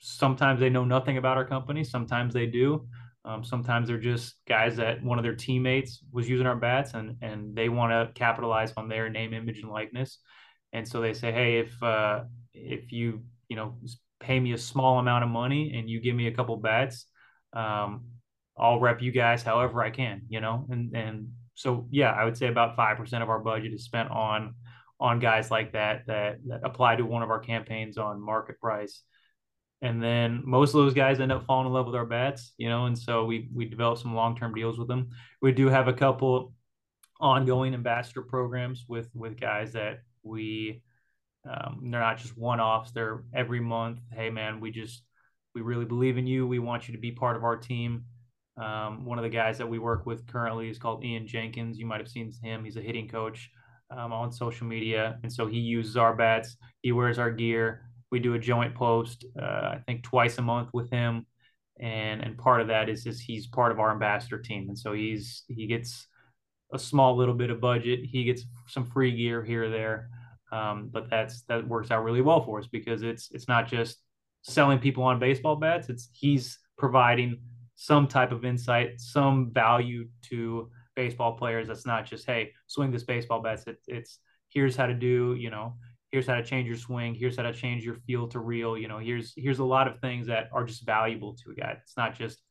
sometimes they know nothing about our company. Sometimes they do. Um, sometimes they're just guys that one of their teammates was using our bats and and they want to capitalize on their name, image, and likeness. And so they say, hey, if uh, if you you know pay me a small amount of money and you give me a couple bats, um, I'll rep you guys however I can, you know. And and so yeah, I would say about five percent of our budget is spent on on guys like that that that apply to one of our campaigns on MarketPryce and then most of those guys end up falling in love with our bats, you know, and so we we develop some long term deals with them. We do have a couple ongoing ambassador programs with with guys that we um, they're not just one offs; they're every month. Hey, man, we just we really believe in you. We want you to be part of our team. Um, one of the guys that we work with currently is called Ian Jenkins. You might have seen him. He's a hitting coach um, on social media, and so he uses our bats. He wears our gear we do a joint post, uh, I think twice a month with him. And, and part of that is, is he's part of our ambassador team. And so he's, he gets a small little bit of budget. He gets some free gear here or there. Um, but that's, that works out really well for us because it's, it's not just selling people on baseball bats. It's he's providing some type of insight, some value to baseball players. That's not just, Hey, swing this baseball bat. It, it's here's how to do, you know, here's how to change your swing here's how to change your feel to reel you know here's here's a lot of things that are just valuable to a guy. It's not just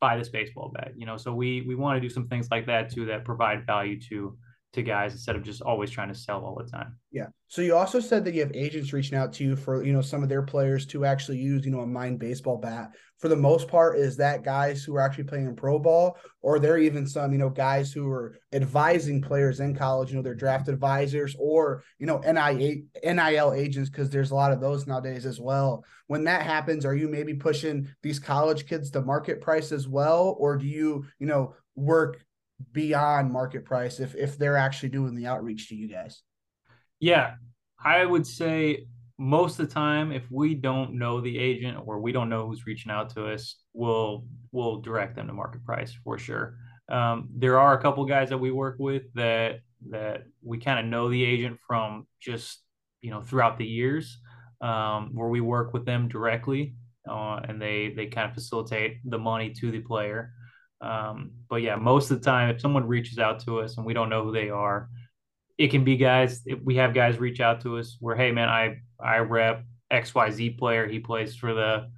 buy this baseball bat you know so we we want to do some things like that too that provide value to to guys instead of just always trying to sell all the time. Yeah. So you also said that you have agents reaching out to you for, you know, some of their players to actually use, you know, a mine baseball bat. For the most part, is that guys who are actually playing in pro ball, or there are even some, you know, guys who are advising players in college, you know, they're draft advisors or, you know, NIL agents, because there's a lot of those nowadays as well. When that happens, are you maybe pushing these college kids to MarketPryce as well? Or do you, you know, work beyond MarketPryce if if they're actually doing the outreach to you guys? Yeah, I would say most of the time if we don't know the agent or we don't know who's reaching out to us, we'll we'll direct them to MarketPryce for sure. Um, there are a couple guys that we work with that that we kind of know the agent from just you know throughout the years um, where we work with them directly uh, and they they kind of facilitate the money to the player um, but yeah, most of the time, if someone reaches out to us and we don't know who they are, it can be guys. we have guys reach out to us where, hey man, I I rep X Y Z player. He plays for the,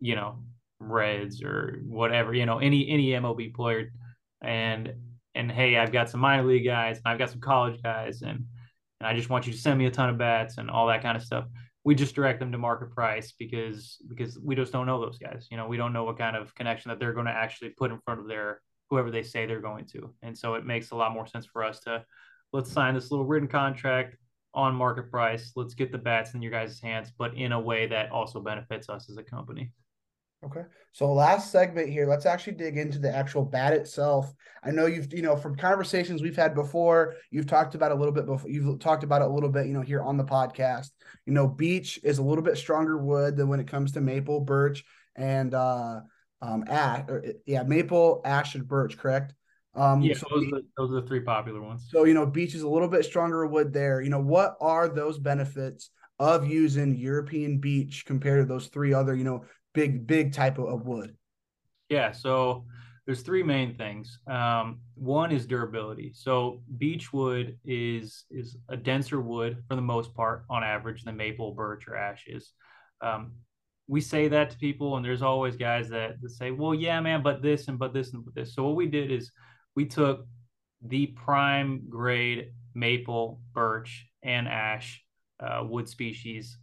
you know, Reds or whatever. You know, any any MLB player, and and hey, I've got some minor league guys and I've got some college guys, and and I just want you to send me a ton of bats and all that kind of stuff we just direct them to MarketPryce because because we just don't know those guys. You know, we don't know what kind of connection that they're going to actually put in front of their whoever they say they're going to. And so it makes a lot more sense for us to let's sign this little written contract on MarketPryce. Let's get the bats in your guys' hands, but in a way that also benefits us as a company. Okay. So last segment here, let's actually dig into the actual bat itself. I know you've, you know, from conversations we've had before, you've talked about a little bit before, you've talked about it a little bit, you know, here on the podcast. You know, beech is a little bit stronger wood than when it comes to maple, birch, and uh um ash or, yeah, maple, ash, and birch, correct? Um yeah, so those, are, those are the three popular ones. So, you know, beech is a little bit stronger wood there. You know, what are those benefits of using European beech compared to those three other, you know, big big type of, wood? Yeah, so there's three main things. Um, one is durability. So beech wood is is a denser wood for the most part on average than maple, birch, or ash is. Um, we say that to people, and there's always guys that, that say, "Well, yeah, man, but this and but this and but this." So what we did is we took the prime grade maple, birch, and ash uh, wood species.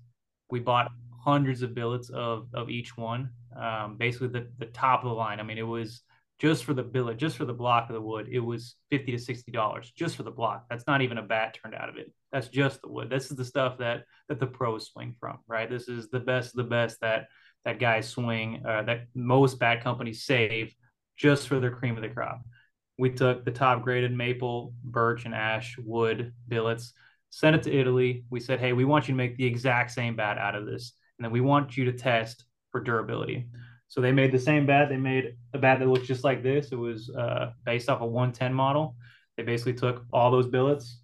We bought hundreds of billets of of each one. Um, basically, the the top of the line. I mean, it was just for the billet, just for the block of the wood, it was fifty to sixty dollars just for the block. That's not even a bat turned out of it. That's just the wood. This is the stuff that that the pros swing from, right? This is the best the best that that guys swing, uh, that most bat companies save just for their cream of the crop. We took the top graded maple, birch, and ash wood billets, sent it to Italy. We said, hey, we want you to make the exact same bat out of this, and then we want you to test for durability. So they made the same bat. They made a bat that looks just like this. It was uh, based off a 110 model. They basically took all those billets.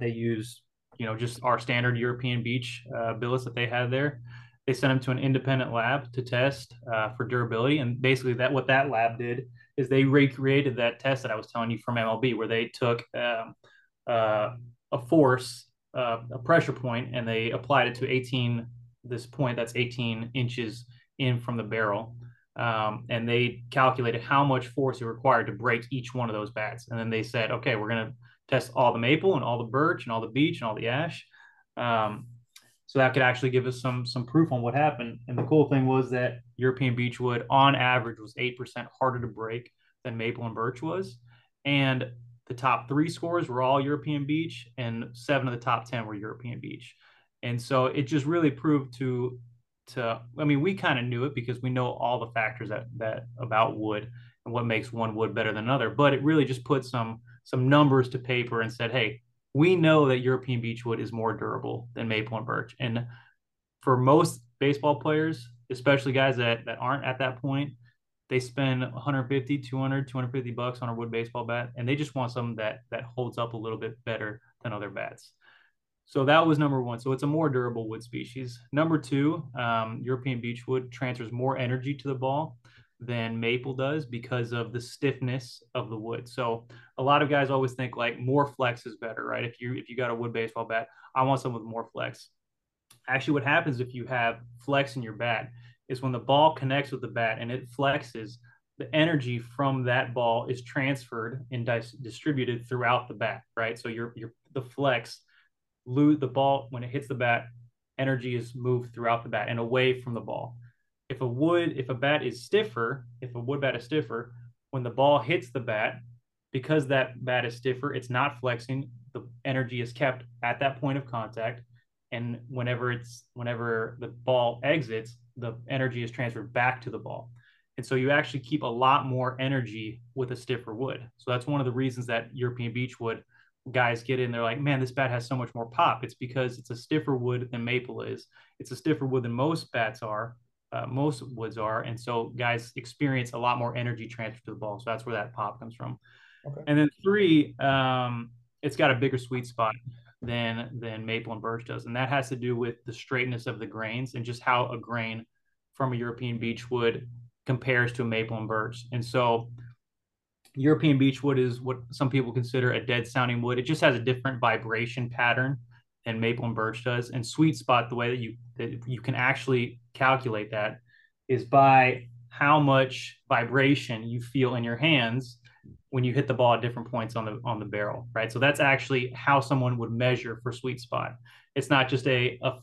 They used, you know, just our standard European beech uh, billets that they had there. They sent them to an independent lab to test uh, for durability. And basically, that what that lab did is they recreated that test that I was telling you from MLB, where they took um, uh, a force, uh, a pressure point, and they applied it to 18 this point that's 18 inches in from the barrel. Um, and they calculated how much force it required to break each one of those bats. And then they said, okay, we're going to test all the maple and all the birch and all the beech and all the ash. Um, so that could actually give us some some proof on what happened. And the cool thing was that European beech wood, on average, was eight percent harder to break than maple and birch was. And the top three scores were all European beech, and seven of the top ten were European beech. And so it just really proved to to i mean we kind of knew it because we know all the factors that that about wood and what makes one wood better than another but it really just put some some numbers to paper and said hey we know that european beechwood is more durable than maple and birch. And for most baseball players especially guys that that aren't at that point they spend 150 200 250 bucks on a wood baseball bat and they just want something that that holds up a little bit better than other bats so that was number one. So it's a more durable wood species. Number two, um, European beechwood transfers more energy to the ball than maple does because of the stiffness of the wood. So a lot of guys always think like more flex is better, right? If you if you got a wood baseball bat, I want some with more flex. Actually, what happens if you have flex in your bat is when the ball connects with the bat and it flexes, the energy from that ball is transferred and dis- distributed throughout the bat, right? So your your the flex lose the ball when it hits the bat, energy is moved throughout the bat and away from the ball. If a wood, if a bat is stiffer, if a wood bat is stiffer, when the ball hits the bat, because that bat is stiffer, it's not flexing. The energy is kept at that point of contact, and whenever it's whenever the ball exits, the energy is transferred back to the ball. And so you actually keep a lot more energy with a stiffer wood. So that's one of the reasons that European beechwood guys get in, they're like, man, this bat has so much more pop. It's because it's a stiffer wood than maple is. It's a stiffer wood than most bats are, uh, most woods are. And so guys experience a lot more energy transfer to the ball. So that's where that pop comes from. Okay. And then three, um, it's got a bigger sweet spot than than maple and birch does. And that has to do with the straightness of the grains and just how a grain from a European beech wood compares to a maple and birch. And so European beechwood is what some people consider a dead sounding wood. It just has a different vibration pattern than maple and birch does. And sweet spot, the way that you that you can actually calculate that is by how much vibration you feel in your hands when you hit the ball at different points on the on the barrel, right? So that's actually how someone would measure for sweet spot. It's not just a, a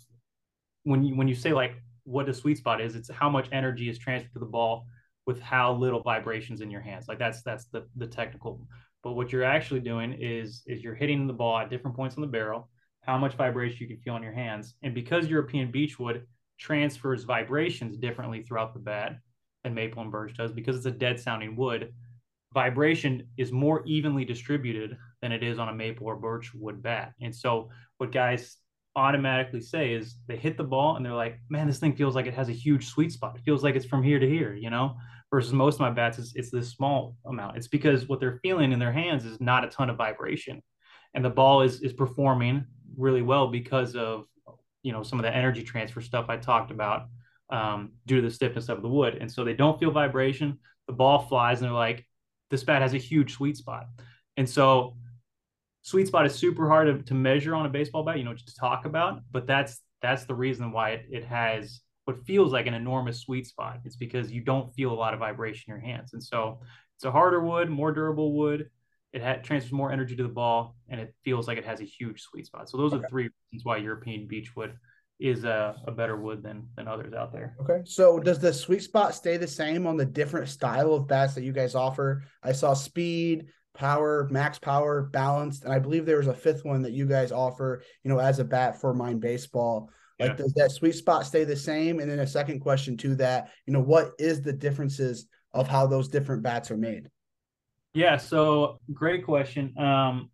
when you when you say like what a sweet spot is, it's how much energy is transferred to the ball with how little vibrations in your hands. Like that's that's the the technical. But what you're actually doing is is you're hitting the ball at different points on the barrel, how much vibration you can feel in your hands. And because European beechwood transfers vibrations differently throughout the bat than maple and birch does, because it's a dead sounding wood, vibration is more evenly distributed than it is on a maple or birch wood bat. And so what guys automatically say is they hit the ball and they're like, man, this thing feels like it has a huge sweet spot. It feels like it's from here to here, you know, versus most of my bats, it's, it's this small amount. It's because what they're feeling in their hands is not a ton of vibration. And the ball is, is performing really well because of, you know, some of the energy transfer stuff I talked about um, due to the stiffness of the wood. And so they don't feel vibration. The ball flies, and they're like, this bat has a huge sweet spot. And so sweet spot is super hard to, to measure on a baseball bat, you know, to talk about, but that's that's the reason why it, it has what feels like an enormous sweet spot. It's because you don't feel a lot of vibration in your hands. And so it's a harder wood, more durable wood. It ha- transfers more energy to the ball, and it feels like it has a huge sweet spot. So those okay. are three reasons why European beechwood is a, a better wood than than others out there. Okay. So does the sweet spot stay the same on the different style of bats that you guys offer? I saw speed, power, max power, balanced, and I believe there was a fifth one that you guys offer, you know, as a bat for Mine Baseball. Like, yeah. does that sweet spot stay the same? And then a second question to that, you know, what is the differences of how those different bats are made? Yeah, so great question. Um,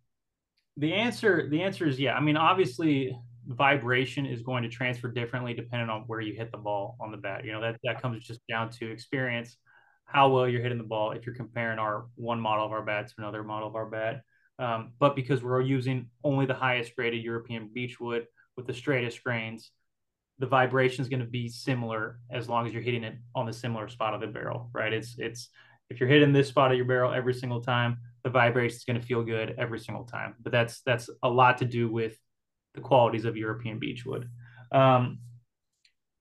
the answer, the answer is yeah. I mean, obviously, vibration is going to transfer differently depending on where you hit the ball on the bat. You know, that that comes just down to experience, how well you're hitting the ball. If you're comparing our one model of our bat to another model of our bat, um, but because we're using only the highest graded European beechwood with the straightest grains, the vibration is going to be similar as long as you're hitting it on the similar spot of the barrel, right? It's it's if you're hitting this spot of your barrel every single time, the vibration is going to feel good every single time. But that's that's a lot to do with the qualities of European beechwood. Um,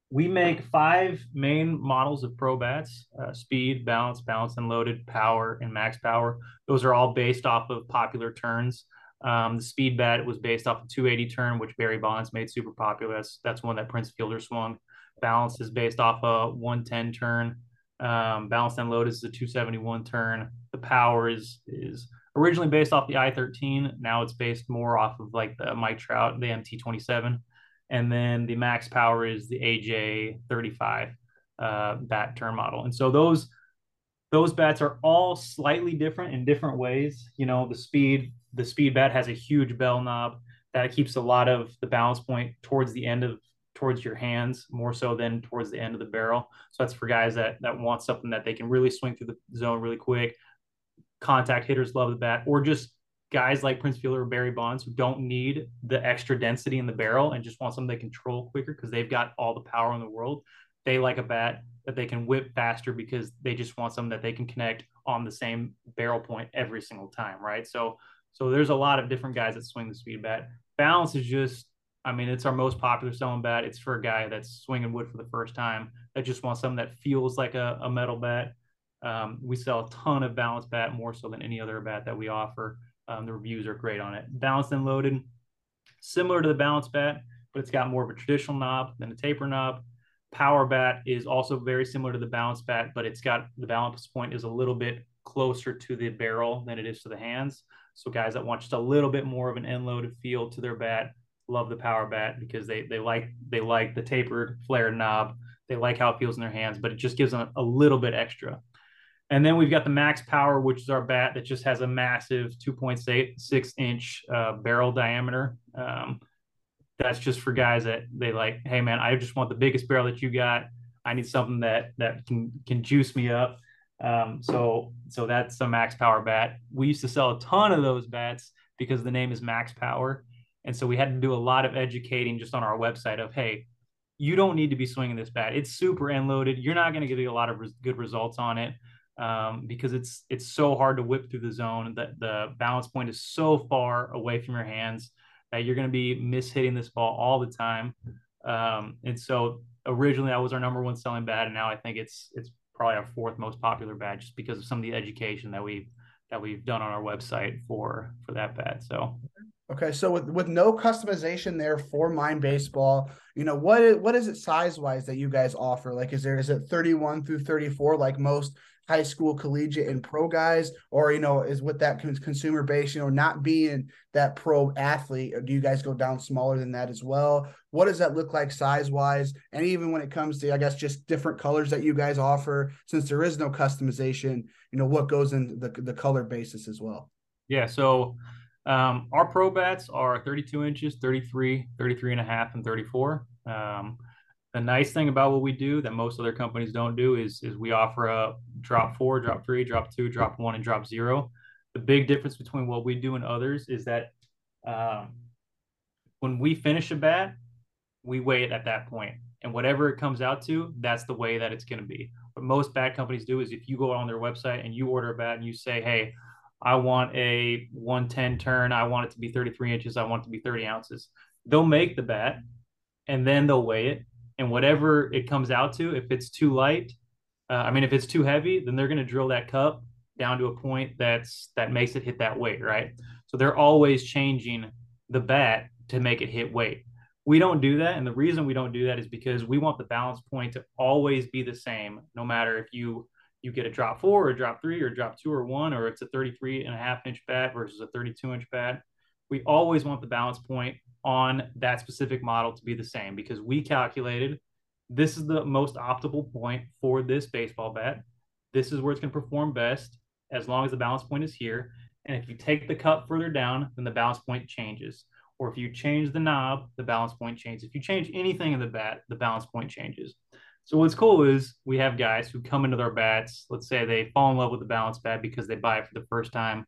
we make five main models of pro bats uh, speed balance balance and loaded power and max power those are all based off of popular turns um, the speed bat was based off a 280 turn, which Barry Bonds made super popular. That's, that's one that Prince Fielder swung. Balance is based off a 110 turn. Um, balance and load is the 271 turn. The power is is originally based off the i13. Now it's based more off of like the Mike Trout, the MT27, and then the max power is the AJ35 uh, bat turn model. And so those those bats are all slightly different in different ways. You know, the speed the speed bat has a huge bell knob that keeps a lot of the balance point towards the end of towards your hands more so than towards the end of the barrel. So that's for guys that that want something that they can really swing through the zone really quick. Contact hitters love the bat, or just guys like Prince Fielder or Barry Bonds who don't need the extra density in the barrel and just want something they control quicker because they've got all the power in the world. They like a bat that they can whip faster because they just want something that they can connect on the same barrel point every single time, right? So so there's a lot of different guys that swing the speed bat. Balance is just, I mean, it's our most popular selling bat. It's for a guy that's swinging wood for the first time that just wants something that feels like a, a metal bat. Um, we sell a ton of balance bat, more so than any other bat that we offer. Um, the reviews are great on it. Balanced and loaded, similar to the balance bat, but it's got more of a traditional knob than a taper knob. Power bat is also very similar to the balance bat, but it's got the balance point is a little bit closer to the barrel than it is to the hands. So guys that want just a little bit more of an end loaded feel to their bat love the power bat because they they like they like the tapered flared knob. They like how it feels in their hands, but it just gives them a little bit extra. And then we've got the max power, which is our bat that just has a massive 2.6 inch uh, barrel diameter. Um, that's just for guys that they like, hey man, I just want the biggest barrel that you got. I need something that that can can juice me up. Um, so so that's a max power bat. We used to sell a ton of those bats because the name is Max Power, and so we had to do a lot of educating just on our website of hey, you don't need to be swinging this bat. It's super end loaded. You're not going to get a lot of res- good results on it um, because it's it's so hard to whip through the zone. That the balance point is so far away from your hands that you're going to be mishitting this ball all the time. Um, and so originally that was our number one selling bat, and now I think it's it's probably our fourth most popular badge just because of some of the education that we've that we've done on our website for for that bat. So okay, so with with no customization there for Mine Baseball, you know what is, what is it size wise that you guys offer? Like, is there is it thirty one through thirty four like most high school, collegiate, and pro guys, or you know, is with that consumer base, you know, not being that pro athlete, do you guys go down smaller than that as well? What does that look like size wise? And even when it comes to, I guess, just different colors that you guys offer, since there is no customization, you know, what goes in the the color basis as well? Yeah, so um, our pro bats are 32 inches, 33, 33 and a half, and 34. Um, the nice thing about what we do that most other companies don't do is is we offer a drop four, drop three, drop two, drop one, and drop zero. The big difference between what we do and others is that um, when we finish a bat, we weigh it at that and whatever it comes out to, that's the way that it's going to be. What most bat companies do is if you go on their website and you order a bat and you say, hey, I want a 110 turn, I want it to be 33 inches, I want it to be 30 ounces, they'll make the bat and then they'll weigh it. And whatever it comes out to, if it's too light, uh, I mean, if it's too heavy, then they're going to drill that cup down to a point that's that makes it hit that weight, right? So they're always changing the bat to make it hit weight. We don't do that. And the reason we don't do that is because we want the balance point to always be the same, no matter if you you get a drop four or a drop three or a drop two or one, or it's a 33 and a half inch bat versus a 32 inch bat. We always want the balance point on that specific model to be the same because we calculated this is the most optimal point for this baseball bat. This is where it's going to perform best as long as the balance point is here. And if you take the cup further down, then the balance point changes or if you change the knob, the balance point changes. If you change anything in the bat, the balance point changes. So what's cool is we have guys who come into their bats. Let's say they fall in love with the balance bat because they buy it for the first time.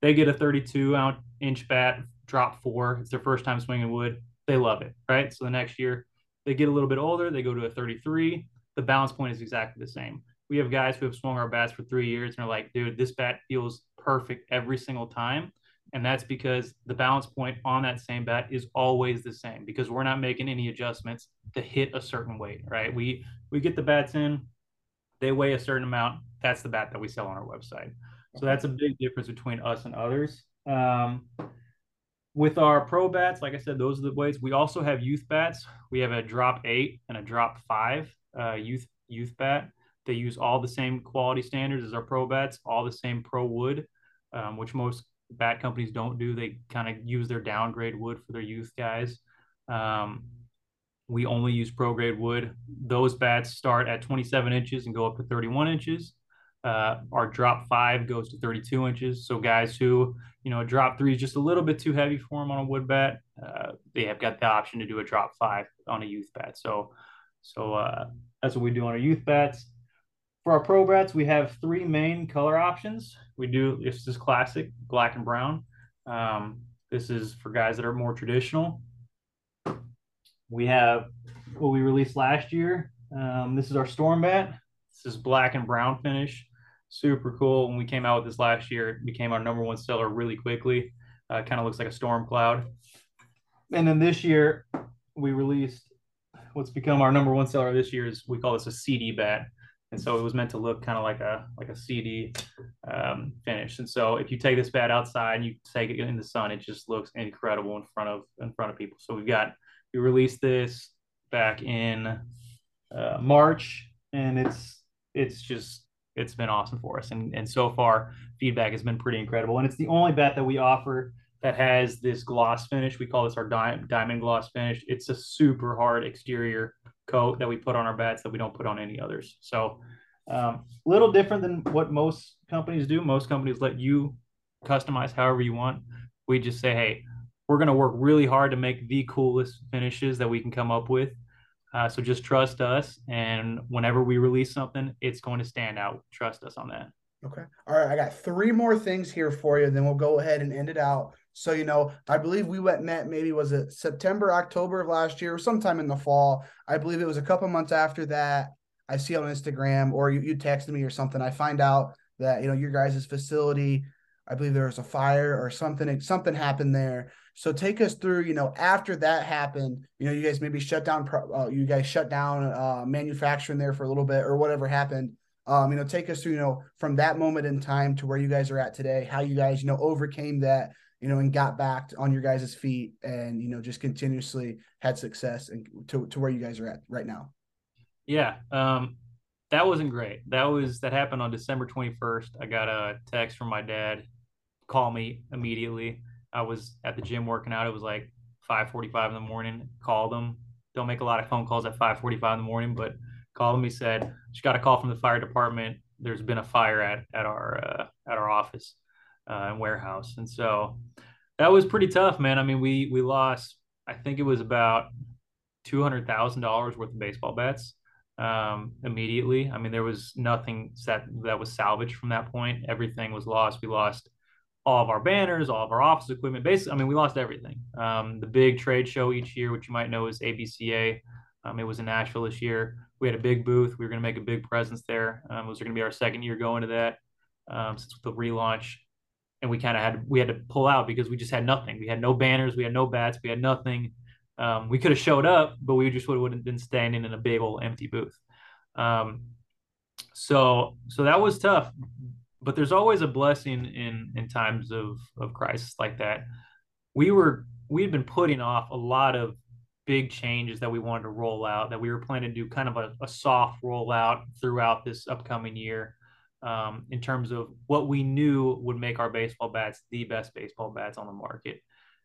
They get a 32 ounce inch bat, drop four. It's their first time swinging wood. They love it, right? So the next year they get a little bit older. They go to a 33. The balance point is exactly the same. We have guys who have swung our bats for three years and are like, dude, this bat feels perfect every single time and that's because the balance point on that same bat is always the same because we're not making any adjustments to hit a certain weight, right? We we get the bats in, they weigh a certain amount. That's the bat that we sell on our website. So that's a big difference between us and others. Um, with our pro bats, like I said, those are the weights. We also have youth bats. We have a drop eight and a drop five uh, youth youth bat. They use all the same quality standards as our pro bats, all the same pro wood, um, which most bat companies don't do. They kind of use their downgrade wood for their youth guys. Um, we only use pro grade wood. Those bats start at 27 inches and go up to 31 inches. Uh, our drop five goes to 32 inches. So guys who, you know, drop three is just a little bit too heavy for them on a wood bat, uh, they have got the option to do a drop five on a youth bat. So, so uh, that's what we do on our youth bats. For our pro bats, we have three main color options. We do this is classic, black and brown. Um, this is for guys that are more traditional. We have what we released last year. Um, this is our storm bat. This is black and brown finish. Super cool. When we came out with this last year, it became our number one seller really quickly. Uh, kind of looks like a storm cloud. And then this year, we released what's become our number one seller this year is we call this a CD bat and so it was meant to look kind of like a like a CD um, finish. And so if you take this bat outside and you take it in the sun, it just looks incredible in front of in front of people. So we've got we released this back in uh, March, and it's it's just it's been awesome for us. And and so far feedback has been pretty incredible. And it's the only bat that we offer that has this gloss finish. We call this our di- diamond gloss finish. It's a super hard exterior coat that we put on our bats that we don't put on any others. So a um, little different than what most companies do. Most companies let you customize however you want. We just say, hey, we're going to work really hard to make the coolest finishes that we can come up with. Uh, so just trust us. And whenever we release something, it's going to stand out. Trust us on that. Okay. All right. I got three more things here for you. Then we'll go ahead and end it out. So, you know, I believe we went met maybe was it September, October of last year, or sometime in the fall. I believe it was a couple months after that. I see on Instagram or you, you texted me or something. I find out that, you know, your guys' facility, I believe there was a fire or something, something happened there. So take us through, you know, after that happened, you know, you guys maybe shut down, uh, you guys shut down uh, manufacturing there for a little bit or whatever happened. Um, you know, take us through, you know, from that moment in time to where you guys are at today, how you guys, you know, overcame that you know, and got back on your guys' feet and, you know, just continuously had success and to, to where you guys are at right now? Yeah. Um, that wasn't great. That was, that happened on December 21st. I got a text from my dad, call me immediately. I was at the gym working out. It was like 545 in the morning, called him. Don't make a lot of phone calls at 545 in the morning, but called him. He said, just got a call from the fire department. There's been a fire at, at our, uh, at our office uh, and warehouse. And so that was pretty tough, man. I mean, we we lost, I think it was about two hundred thousand dollars worth of baseball bats um, immediately. I mean, there was nothing that that was salvaged from that point. Everything was lost. We lost all of our banners, all of our office equipment. Basically, I mean, we lost everything. Um, the big trade show each year, which you might know is ABCA. Um, it was in Nashville this year. We had a big booth. We were going to make a big presence there. Um, it was going to be our second year going to that um, since the relaunch, and we kind of had we had to pull out because we just had nothing. We had no banners. We had no bats. We had nothing. Um, we could have showed up, but we just would have been standing in a big old empty booth. Um, so so that was tough. But there's always a blessing in in times of of crisis like that. We were we had been putting off a lot of big changes that we wanted to roll out that we were planning to do kind of a, a soft rollout throughout this upcoming year um, in terms of what we knew would make our baseball bats the best baseball bats on the market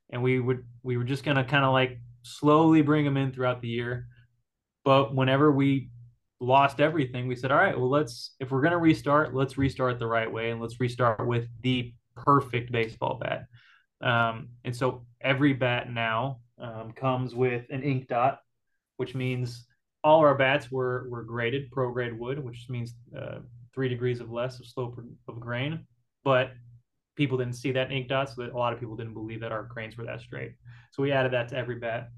and we would we were just going to kind of like slowly bring them in throughout the year but whenever we lost everything we said all right well let's if we're going to restart let's restart the right way and let's restart with the perfect baseball bat um, and so every bat now um, comes with an ink dot, which means all our bats were were graded pro grade wood, which means uh, three degrees of less of slope of grain. But people didn't see that ink dot, so that a lot of people didn't believe that our grains were that straight. So we added that to every bat.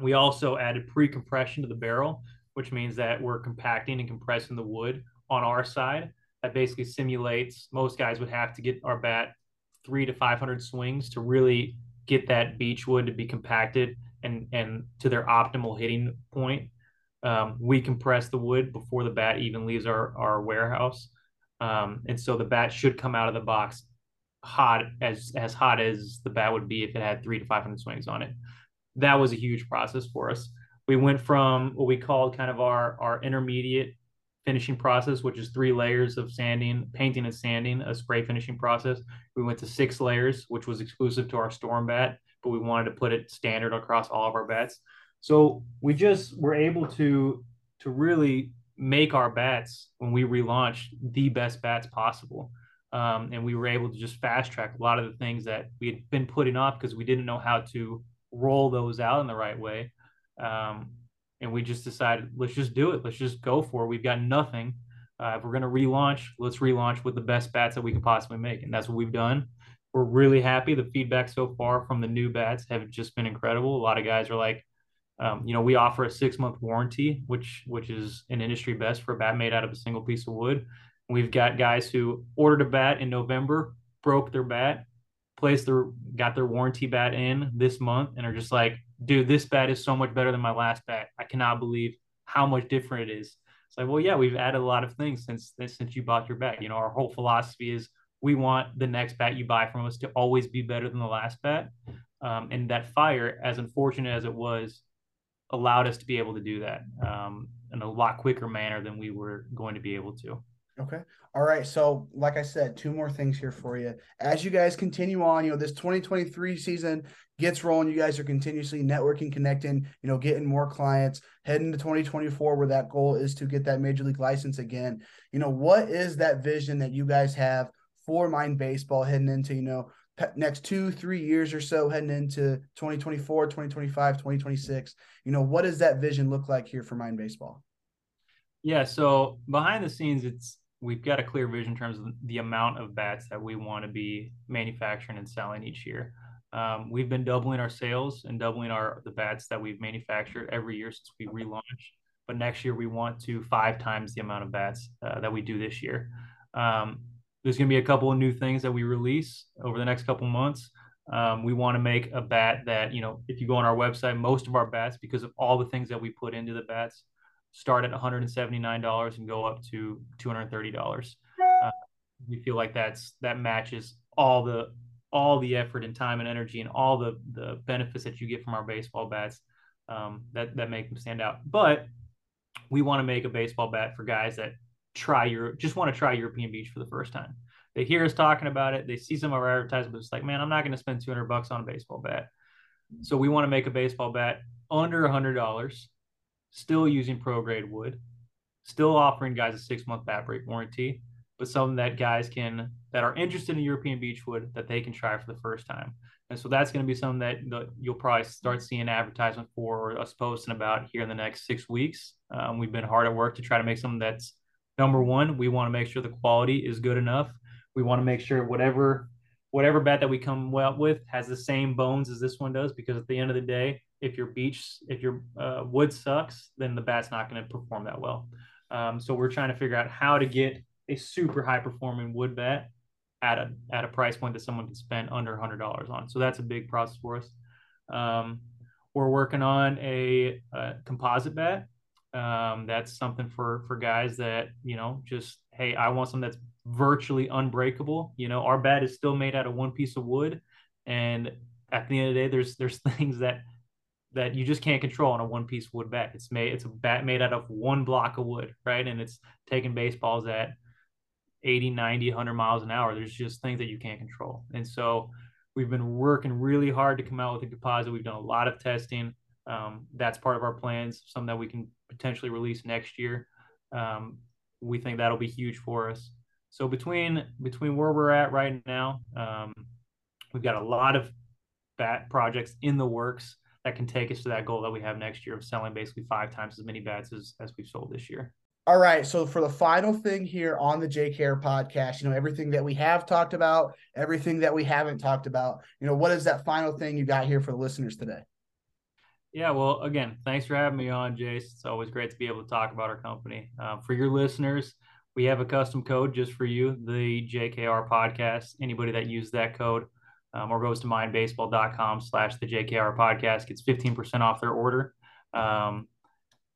We also added pre-compression to the barrel, which means that we're compacting and compressing the wood on our side. That basically simulates most guys would have to get our bat three to 500 swings to really get that beech wood to be compacted and and to their optimal hitting point. Um, we compress the wood before the bat even leaves our our warehouse, um, and so the bat should come out of the box hot as as hot as the bat would be if it had three to five hundred swings on it. That was a huge process for us. We went from what we called kind of our our intermediate finishing process, which is three layers of sanding, painting and sanding, a spray finishing process. We went to six layers, which was exclusive to our storm bat, but we wanted to put it standard across all of our bats. So we just were able to to really make our bats when we relaunched the best bats possible. Um, and we were able to just fast track a lot of the things that we had been putting off because we didn't know how to roll those out in the right way. Um, and we just decided let's just do it. Let's just go for it. We've got nothing. Uh, if we're going to relaunch, let's relaunch with the best bats that we can possibly make, and that's what we've done. We're really happy. The feedback so far from the new bats have just been incredible. A lot of guys are like, um, you know, we offer a six month warranty, which which is an industry best for a bat made out of a single piece of wood. We've got guys who ordered a bat in November, broke their bat, placed their got their warranty bat in this month, and are just like, dude, this bat is so much better than my last bat. I cannot believe how much different it is. It's like, well, yeah, we've added a lot of things since since you bought your bat. You know, our whole philosophy is we want the next bat you buy from us to always be better than the last bat. Um, and that fire, as unfortunate as it was, allowed us to be able to do that um, in a lot quicker manner than we were going to be able to. Okay. All right. So, like I said, two more things here for you. As you guys continue on, you know, this 2023 season gets rolling. You guys are continuously networking, connecting, you know, getting more clients, heading to 2024, where that goal is to get that major league license again. You know, what is that vision that you guys have for Mine Baseball heading into, you know, next two, three years or so, heading into 2024, 2025, 2026? You know, what does that vision look like here for Mine Baseball? Yeah. So, behind the scenes, it's, we've got a clear vision in terms of the amount of bats that we want to be manufacturing and selling each year. Um, we've been doubling our sales and doubling our the bats that we've manufactured every year since we relaunched. But next year we want to five times the amount of bats uh, that we do this year. Um, there's going to be a couple of new things that we release over the next couple months. Um, we want to make a bat that you know if you go on our website, most of our bats because of all the things that we put into the bats start at $179 and go up to $230. Uh, we feel like that's that matches all the all the effort and time and energy and all the the benefits that you get from our baseball bats um, that that make them stand out. But we want to make a baseball bat for guys that try your just want to try European Beech for the first time. They hear us talking about it. They see some of our advertisements. It's like, man, I'm not going to spend 200 bucks on a baseball bat. So we want to make a baseball bat under a hundred dollars still using pro grade wood, still offering guys a six month bat break warranty, but something that guys can that are interested in European beech wood that they can try for the first time. And so that's going to be something that you'll probably start seeing advertisement for or us posting about here in the next six weeks. Um, we've been hard at work to try to make something that's number one. We want to make sure the quality is good enough. We want to make sure whatever whatever bat that we come out with has the same bones as this one does because at the end of the day if your beech, if your uh, wood sucks, then the bat's not going to perform that well. Um, so we're trying to figure out how to get a super high performing wood bat at a at a price point that someone can spend under hundred dollars on. So that's a big process for us. Um, we're working on a, a composite bat. Um, that's something for for guys that you know just hey, I want something that's virtually unbreakable. You know, our bat is still made out of one piece of wood, and at the end of the day, there's there's things that that you just can't control on a one piece wood bat. It's made it's a bat made out of one block of wood, right? And it's taking baseballs at 80, 90, 100 miles an hour. There's just things that you can't control. And so we've been working really hard to come out with a composite. We've done a lot of testing. Um, that's part of our plans, some that we can potentially release next year. Um, we think that'll be huge for us. So between between where we're at right now, um, we've got a lot of bat projects in the works that can take us to that goal that we have next year of selling basically five times as many bats as, as we've sold this year. All right. So for the final thing here on the JKR podcast, you know, everything that we have talked about, everything that we haven't talked about, you know, what is that final thing you got here for the listeners today? Yeah, well, again, thanks for having me on, Jayce. It's always great to be able to talk about our company. Uh, for your listeners, we have a custom code just for you, the JKR podcast. Anybody that uses that code um, or goes to minebaseball.com slash the JKR podcast gets 15% off their order. Um,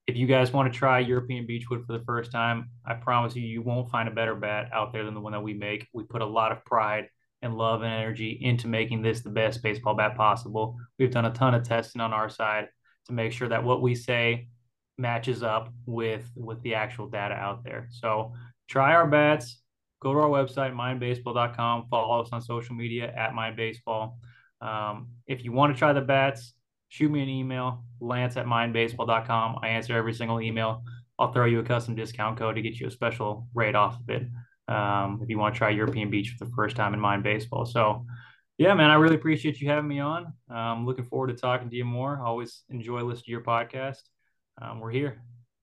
if you guys want to try European Beechwood for the first time, I promise you, you won't find a better bat out there than the one that we make. We put a lot of pride and love and energy into making this the best baseball bat possible. We've done a ton of testing on our side to make sure that what we say matches up with with the actual data out there. So try our bats. Go to our website, minebaseball.com. Follow us on social media at minebaseball. Um, if you want to try the bats, shoot me an email, lance at minebaseball.com. I answer every single email. I'll throw you a custom discount code to get you a special rate off of it um, if you want to try European Beech for the first time in Mine Baseball. So, yeah, man, I really appreciate you having me on. I'm um, looking forward to talking to you more. Always enjoy listening to your podcast. Um, we're here.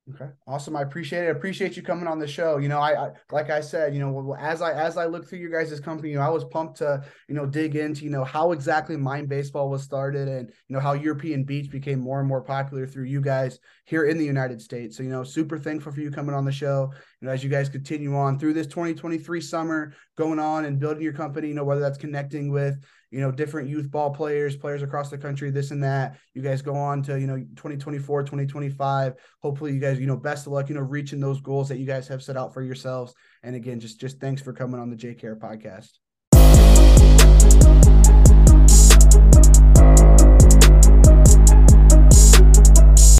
Okay, awesome. I appreciate it. I appreciate you coming on the show. You know, I, I, like I said, you know, as I as I look through your guys' company, you know, I was pumped to you know dig into you know how exactly Mine Baseball was started and you know how European beech became more and more popular through you guys here in the United States. So you know, super thankful for you coming on the show. You know, as you guys continue on through this 2023 summer, going on and building your company. You know, whether that's connecting with you know, different youth ball players, players across the country, this and that. You guys go on to, you know, 2024, 2025. Hopefully you guys, you know, best of luck, you know, reaching those goals that you guys have set out for yourselves. And again, just just thanks for coming on the JKR podcast.